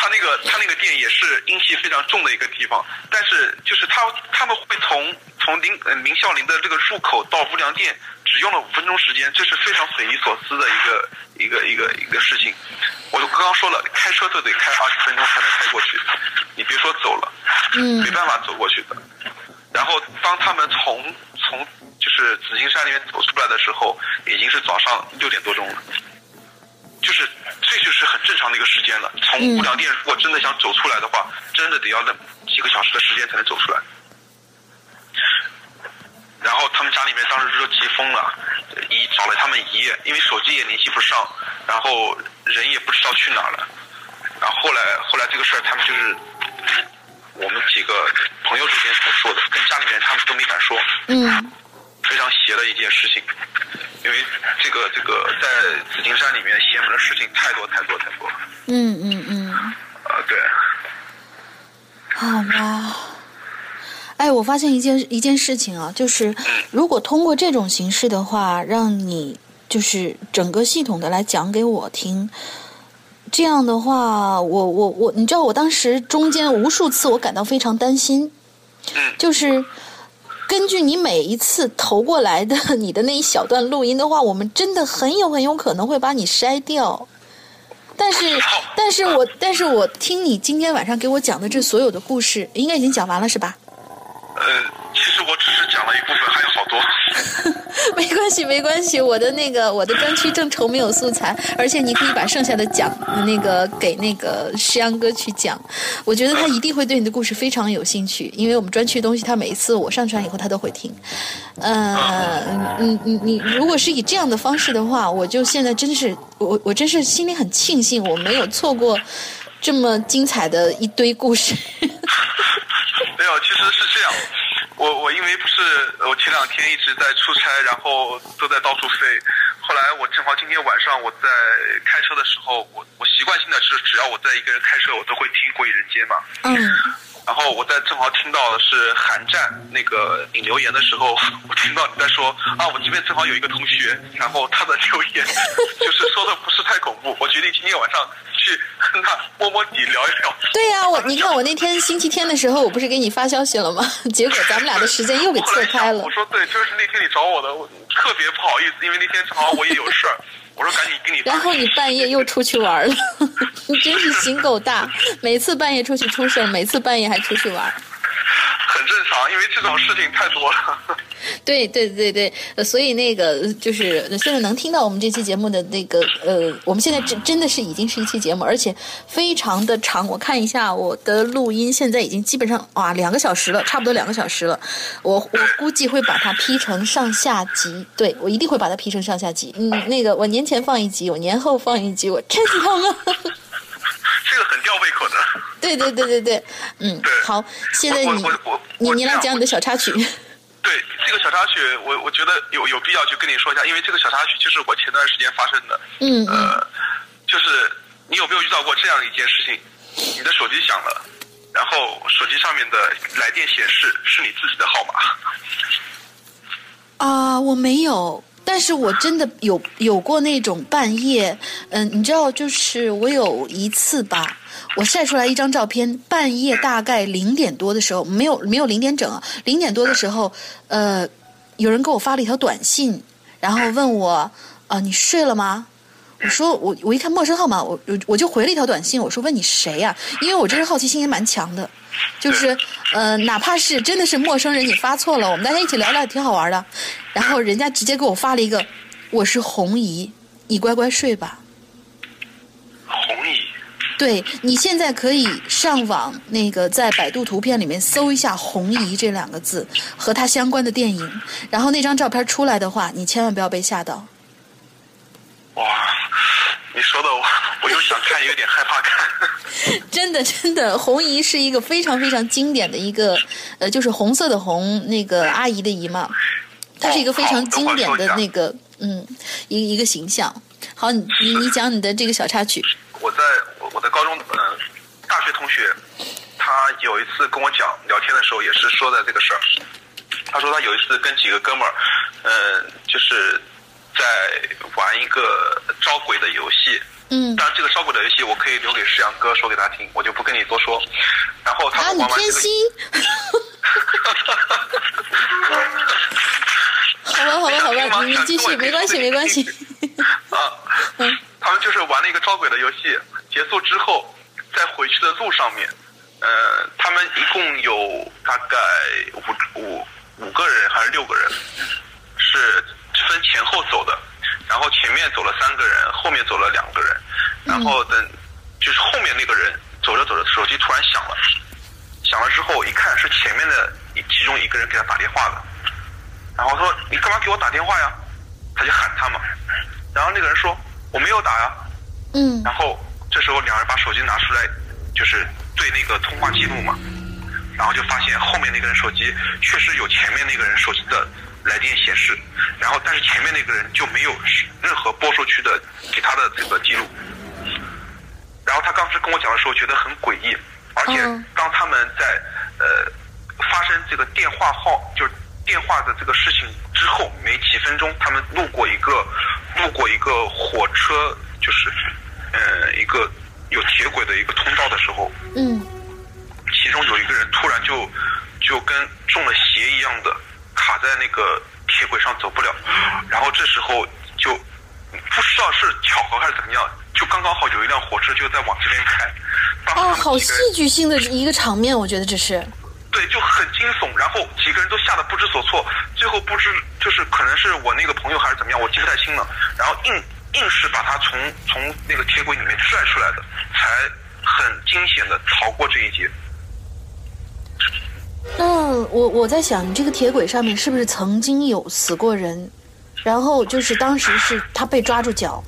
Speaker 6: 他那个他那个店也是阴气非常重的一个地方，但是就是他他们会从从林呃明孝陵的这个入口到无良殿只用了五分钟时间，这是非常匪夷所思的一个一个一个一个事情。我就刚刚说了，开车都得开二十分钟才能开过去，你别说走了，
Speaker 2: 嗯
Speaker 6: 没办法走过去的。然后当他们从从就是紫金山里面走出来的时候，已经是早上六点多钟了。就是这就是很正常的一个时间了。从无良店如果真的想走出来的话，真的得要那几个小时的时间才能走出来。然后他们家里面当时就急疯了，一找了他们一夜，因为手机也联系不上，然后人也不知道去哪儿了。然后后来后来这个事儿，他们就是我们几个朋友之间才说的，跟家里面他们都没敢说。
Speaker 2: 嗯
Speaker 6: 非常邪的一件事情，因为这个这个在紫金山里面邪门的事情太多太多太多了。
Speaker 2: 嗯嗯嗯，
Speaker 6: 啊、对，
Speaker 2: 好吧。哎，我发现一件一件事情啊，就是如果通过这种形式的话，让你就是整个系统的来讲给我听。这样的话，我我我，你知道，我当时中间无数次我感到非常担心，
Speaker 6: 嗯
Speaker 2: 就是根据你每一次投过来的你的那一小段录音的话，我们真的很有很有可能会把你筛掉。但是，但是我但是我听你今天晚上给我讲的这所有的故事，应该已经讲完了是吧？
Speaker 6: 呃，其实我只是讲了一部分，还有好多。<laughs>
Speaker 2: 没关系，没关系，我的那个我的专区正愁没有素材，而且你可以把剩下的讲那个给那个石阳哥去讲，我觉得他一定会对你的故事非常有兴趣，因为我们专区的东西他每一次我上传以后他都会听。呃，你你你如果是以这样的方式的话，我就现在真的是我我真是心里很庆幸我没有错过这么精彩的一堆故事。<laughs> <laughs>
Speaker 6: 没有，其实是这样。我我因为不是我前两天一直在出差，然后都在到处飞。后来我正好今天晚上我在开车的时候，我我习惯性的是只要我在一个人开车，我都会听《鬼影人间》嘛。
Speaker 2: 嗯
Speaker 6: 然后我在正好听到的是韩战那个你留言的时候，<laughs> 我听到你在说啊，我这边正好有一个同学，然后他的留言 <laughs> 就是说的不是太恐怖，我决定今天晚上去跟他摸摸底聊一聊。
Speaker 2: 对呀、我你看我那天星期天的时候，我不是给你发消息了吗？<laughs> 结果咱们俩的时间又给错开了
Speaker 6: 我。说对，就是那天你找我的，我特别不好意思，因为那天正好我也有事儿，我说赶紧给你。
Speaker 2: 然后你半夜又出去玩了，<laughs> 你真是心够大，<laughs> 每次半夜出去出事儿，每次半夜还出去玩。
Speaker 6: 很正常，因为这种事情太多了。<laughs>
Speaker 2: 对对对对，呃所以那个就是现在能听到我们这期节目的那个呃，我们现在真真的是已经是一期节目，而且非常的长。我看一下我的录音，现在已经基本上哇两个小时了，差不多两个小时了。我我估计会把它劈成上下集，对我一定会把它劈成上下集。嗯，那个我年前放一集，我年后放一集，我真疼啊！<laughs>
Speaker 6: 这个很吊胃口的。
Speaker 2: 对对对对对，嗯，好，现在你你你来讲你的小插曲。
Speaker 6: 小插曲，我我觉得有有必要去跟你说一下，因为这个小插曲就是我前段时间发生的。
Speaker 2: 嗯嗯
Speaker 6: 呃，就是你有没有遇到过这样一件事情？你的手机响了，然后手机上面的来电显示是你自己的号码。
Speaker 2: 啊，我没有，但是我真的有有过那种半夜，嗯，你知道，就是我有一次吧，我晒出来一张照片，半夜大概零点多的时候，没有没有零点整啊，零点多的时候，呃，有人给我发了一条短信，然后问我，啊，你睡了吗？我说我我一看陌生号码，我我我就回了一条短信，我说问你谁呀、因为我这人好奇心也蛮强的，就是呃，哪怕是真的是陌生人，你发错了，我们大家一起聊聊也挺好玩的。然后人家直接给我发了一个，我是红姨，你乖乖睡吧。
Speaker 6: 红姨，
Speaker 2: 对你现在可以上网，那个在百度图片里面搜一下“红姨”这两个字和它相关的电影，然后那张照片出来的话，你千万不要被吓到。
Speaker 6: 哇，你说的我 <laughs> 我又想看，有点害怕看。<laughs>
Speaker 2: 真的，真的，红姨是一个非常非常经典的一个，呃，就是红色的红，那个阿姨的姨嘛，她是一个非常经典的那个，嗯，一一个形象。好，你你你讲你的这个小插曲。
Speaker 6: 我在我我的高中呃大学同学，他有一次跟我讲聊天的时候，也是说的这个事儿。他说他有一次跟几个哥们儿，呃，就是在玩一个招鬼的游戏。
Speaker 2: 嗯
Speaker 6: 当然，这个招鬼的游戏我可以留给世阳哥说给他听，我就不跟你多说。然后他玩完这个，
Speaker 2: 偏心？<laughs> <laughs> 好吧，好吧，好吧，你们继续，没关系，没关系。
Speaker 6: 啊，他们就是玩了一个招鬼的游戏，结束之后，在回去的路上面，呃，他们一共有大概五五五个人还是六个人，是分前后走的，然后前面走了三个人，后面走了两个人，然后等就是后面那个人走着走着，手机突然响了，响了之后一看是前面的其中一个人给他打电话了。然后说你干嘛给我打电话呀？他就喊他嘛。然后那个人说我没有打呀。
Speaker 2: 嗯
Speaker 6: 然后这时候两人把手机拿出来，就是对那个通话记录嘛。然后就发现后面那个人手机确实有前面那个人手机的来电显示，然后但是前面那个人就没有任何拨出去的给他的这个记录。然后他当时跟我讲的时候觉得很诡异，而且
Speaker 2: 嗯
Speaker 6: 当他们在呃发生这个电话号就是电话的这个事情之后没几分钟，他们路过一个路过一个火车，就是呃一个有铁轨的一个通道的时候，
Speaker 2: 嗯。
Speaker 6: 其中有一个人突然就就跟中了邪一样的卡在那个铁轨上走不了，然后这时候就不知道是巧合还是怎么样，就刚刚好有一辆火车就在往这边开，
Speaker 2: 啊，好戏剧性的一个场面，我觉得这是。
Speaker 6: 对，就很惊悚，然后几个人都吓得不知所措，最后不知就是可能是我那个朋友还是怎么样，我记不太清了，然后硬硬是把他从从那个铁轨里面拽出来的，才很惊险的逃过这一劫。
Speaker 2: 那我我在想，你这个铁轨上面是不是曾经有死过人？然后就是当时是他被抓住脚，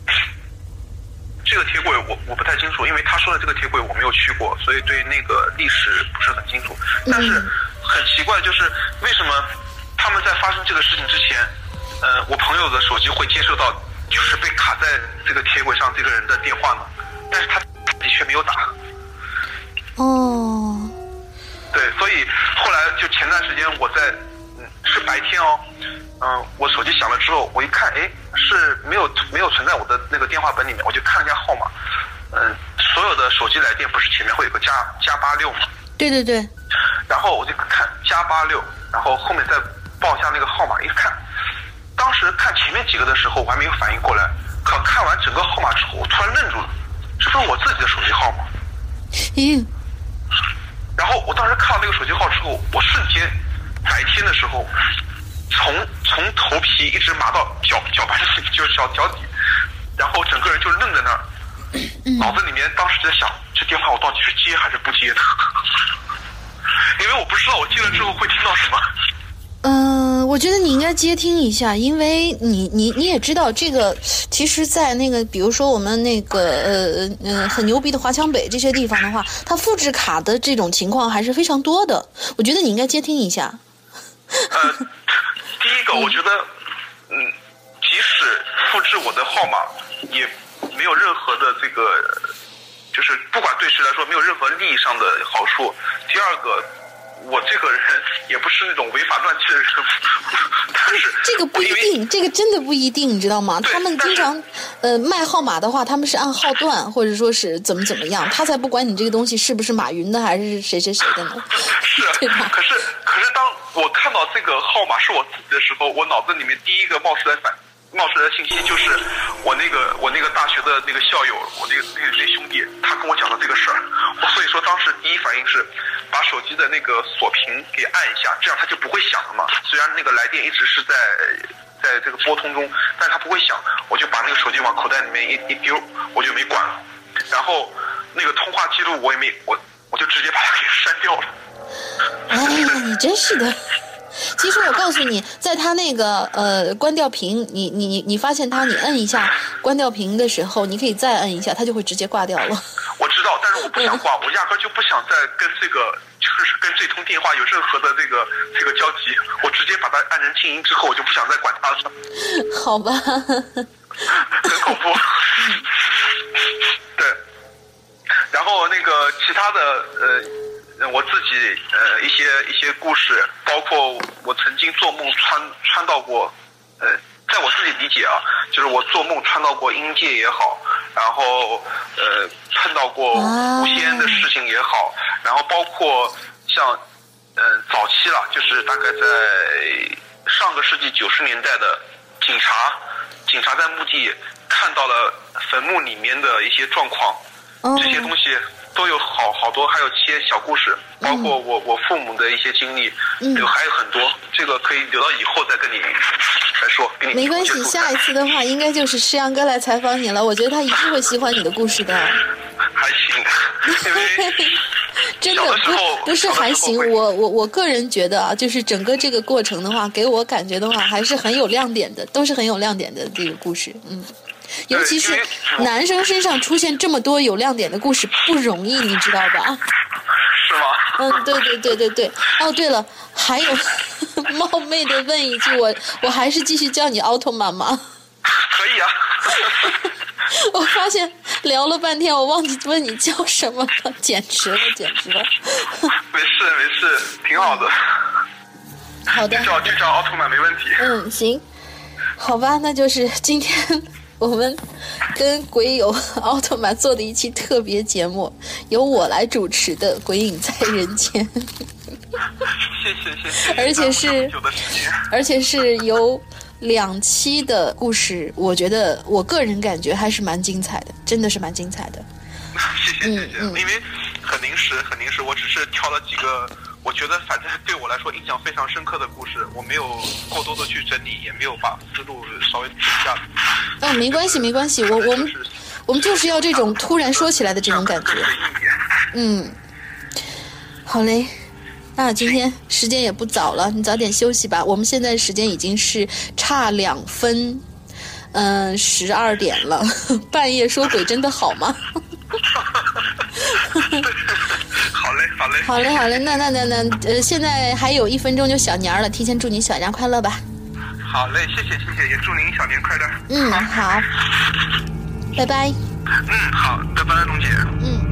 Speaker 6: 这个铁轨我我不太清楚，因为他说的这个铁轨我没有去过，所以对那个历史不是很清楚。但是很奇怪，就是为什么他们在发生这个事情之前，呃，我朋友的手机会接收到就是被卡在这个铁轨上这个人的电话呢？但是他的确没有打。
Speaker 2: 哦，
Speaker 6: 对，所以后来就前段时间我在，嗯，是白天哦，嗯、我手机响了之后，我一看，哎，是没有没有存在我的那个电话本里面，我就看了一下号码，嗯、所有的手机来电不是前面会有个加加八六吗，
Speaker 2: 对对对，
Speaker 6: 然后我就看加八六，然后后面再报一下那个号码，一看，当时看前面几个的时候我还没有反应过来，可看完整个号码之后，我突然愣住了，这不是我自己的手机号吗？
Speaker 2: 咦，
Speaker 6: 然后我当时看到那个手机号之后，我瞬间白天的时候，从从头皮一直麻到脚脚板底，就是脚脚底，然后整个人就愣在那儿，脑子里面当时在想，这电话我到底是接还是不接的？<laughs> 因为我不知道我接了之后会听到什么。
Speaker 2: 嗯、我觉得你应该接听一下，因为你你你也知道这个，其实，在那个比如说我们那个呃呃很牛逼的华强北这些地方的话，它复制卡的这种情况还是非常多的。我觉得你应该接听一下。<laughs>
Speaker 6: 呃，第一个，我觉得，嗯，即使复制我的号码，也没有任何的这个，就是不管对谁来说，没有任何利益上的好处。第二个，我这个人也不是那种违法乱纪的人，<laughs> 但是
Speaker 2: 这个不一定，这个真的不一定，你知道吗？他们经常，呃，卖号码的话，他们是按号段，或者说是怎么怎么样，他才不管你这个东西是不是马云的还是谁谁谁的呢。<laughs>
Speaker 6: 是
Speaker 2: 对吧，
Speaker 6: 可是可是当我看到这个号码是我自己的时候，我脑子里面第一个冒出来反冒出来的信息就是我那个我那个大学的那个校友，我那个那那兄弟，他跟我讲的这个事儿，我所以说当时第一反应是把手机的那个锁屏给按一下，这样它就不会响了嘛。虽然那个来电一直是在在这个拨通中，但是它不会响，我就把那个手机往口袋里面一一丢，我就没管了。然后那个通话记录我也没我我就直接把它给删掉了。
Speaker 2: 哎呀，你真是的。其实我告诉你，在他那个呃关掉屏，你你你你发现他，你摁一下关掉屏的时候，你可以再摁一下，它就会直接挂掉了。
Speaker 6: 我知道，但是我不想挂，我压根就不想再跟这个，就是跟这通电话有任何的这个这个交集。我直接把它按成静音之后，我就不想再管它了，
Speaker 2: 好吧，
Speaker 6: 很恐怖。<laughs> 对，然后那个其他的呃，我自己呃一些一些故事，包括我曾经做梦穿穿到过，呃，在我自己理解啊，就是我做梦穿到过阴界也好，然后呃碰到过
Speaker 2: 啊
Speaker 6: 狐仙的事情也好，然后包括像嗯、呃早期了，就是大概在上个世纪九十年代的警察，警察在墓地看到了坟墓里面的一些状况，
Speaker 2: 哦
Speaker 6: 这些东西都有好好多，还有一些小故事，包括我我父母的一些经历，还有很多，这个可以留到以后再跟你来说，
Speaker 2: 没关系，下一次的话，应该就是诗阳哥来采访你了。我觉得他一定会喜欢你的故事的。<laughs>
Speaker 6: 还行，因为 <laughs>
Speaker 2: 真的不不是还行，我我我个人觉得啊，就是整个这个过程的话，给我感觉的话，还是很有亮点的，都是很有亮点的这个故事，嗯。尤其是男生身上出现这么多有亮点的故事不容易，你知道吧？
Speaker 6: 是吗？
Speaker 2: 嗯，对对对对对。哦，对了，还有 <laughs> 冒昧的问一句，我我还是继续叫你奥特曼吗？
Speaker 6: 可以啊。<laughs>
Speaker 2: 我发现聊了半天，我忘记问你叫什么了，简直了，简直了。
Speaker 6: 没事没事，挺好的，
Speaker 2: 好的
Speaker 6: 就，叫就叫奥特曼没问题。
Speaker 2: 嗯，行，好吧，那就是今天我们跟鬼友奥特曼做的一期特别节目，由我来主持的《鬼影在人间》，
Speaker 6: 谢谢谢谢，
Speaker 2: 而且是。而且是由两期的故事，我觉得我个人感觉还是蛮精彩的，真的是蛮精彩的。<laughs>
Speaker 6: 谢谢谢谢，因为很临时很临时，我只是挑了几个我觉得反正对我来说印象非常深刻的故事，我没有过多的去整理，也没有把思路稍微停下来。
Speaker 2: 哦，没关系，没关系，我我们我们就是要这种突然说起来的这种感觉。嗯，好嘞。那今天时间也不早了，你早点休息吧。我们现在时间已经是差两分，嗯、十二点了。<laughs> 半夜说鬼真的好吗？<laughs>
Speaker 6: 好嘞好嘞，
Speaker 2: 好嘞，好嘞。那那那那，呃，现在还有一分钟就小年儿了，提前祝您小年快乐吧。
Speaker 6: 好嘞，谢谢谢谢，也祝您小年快乐。
Speaker 2: 嗯，好，拜拜。
Speaker 6: 嗯，好，拜拜，龙姐。
Speaker 2: 嗯。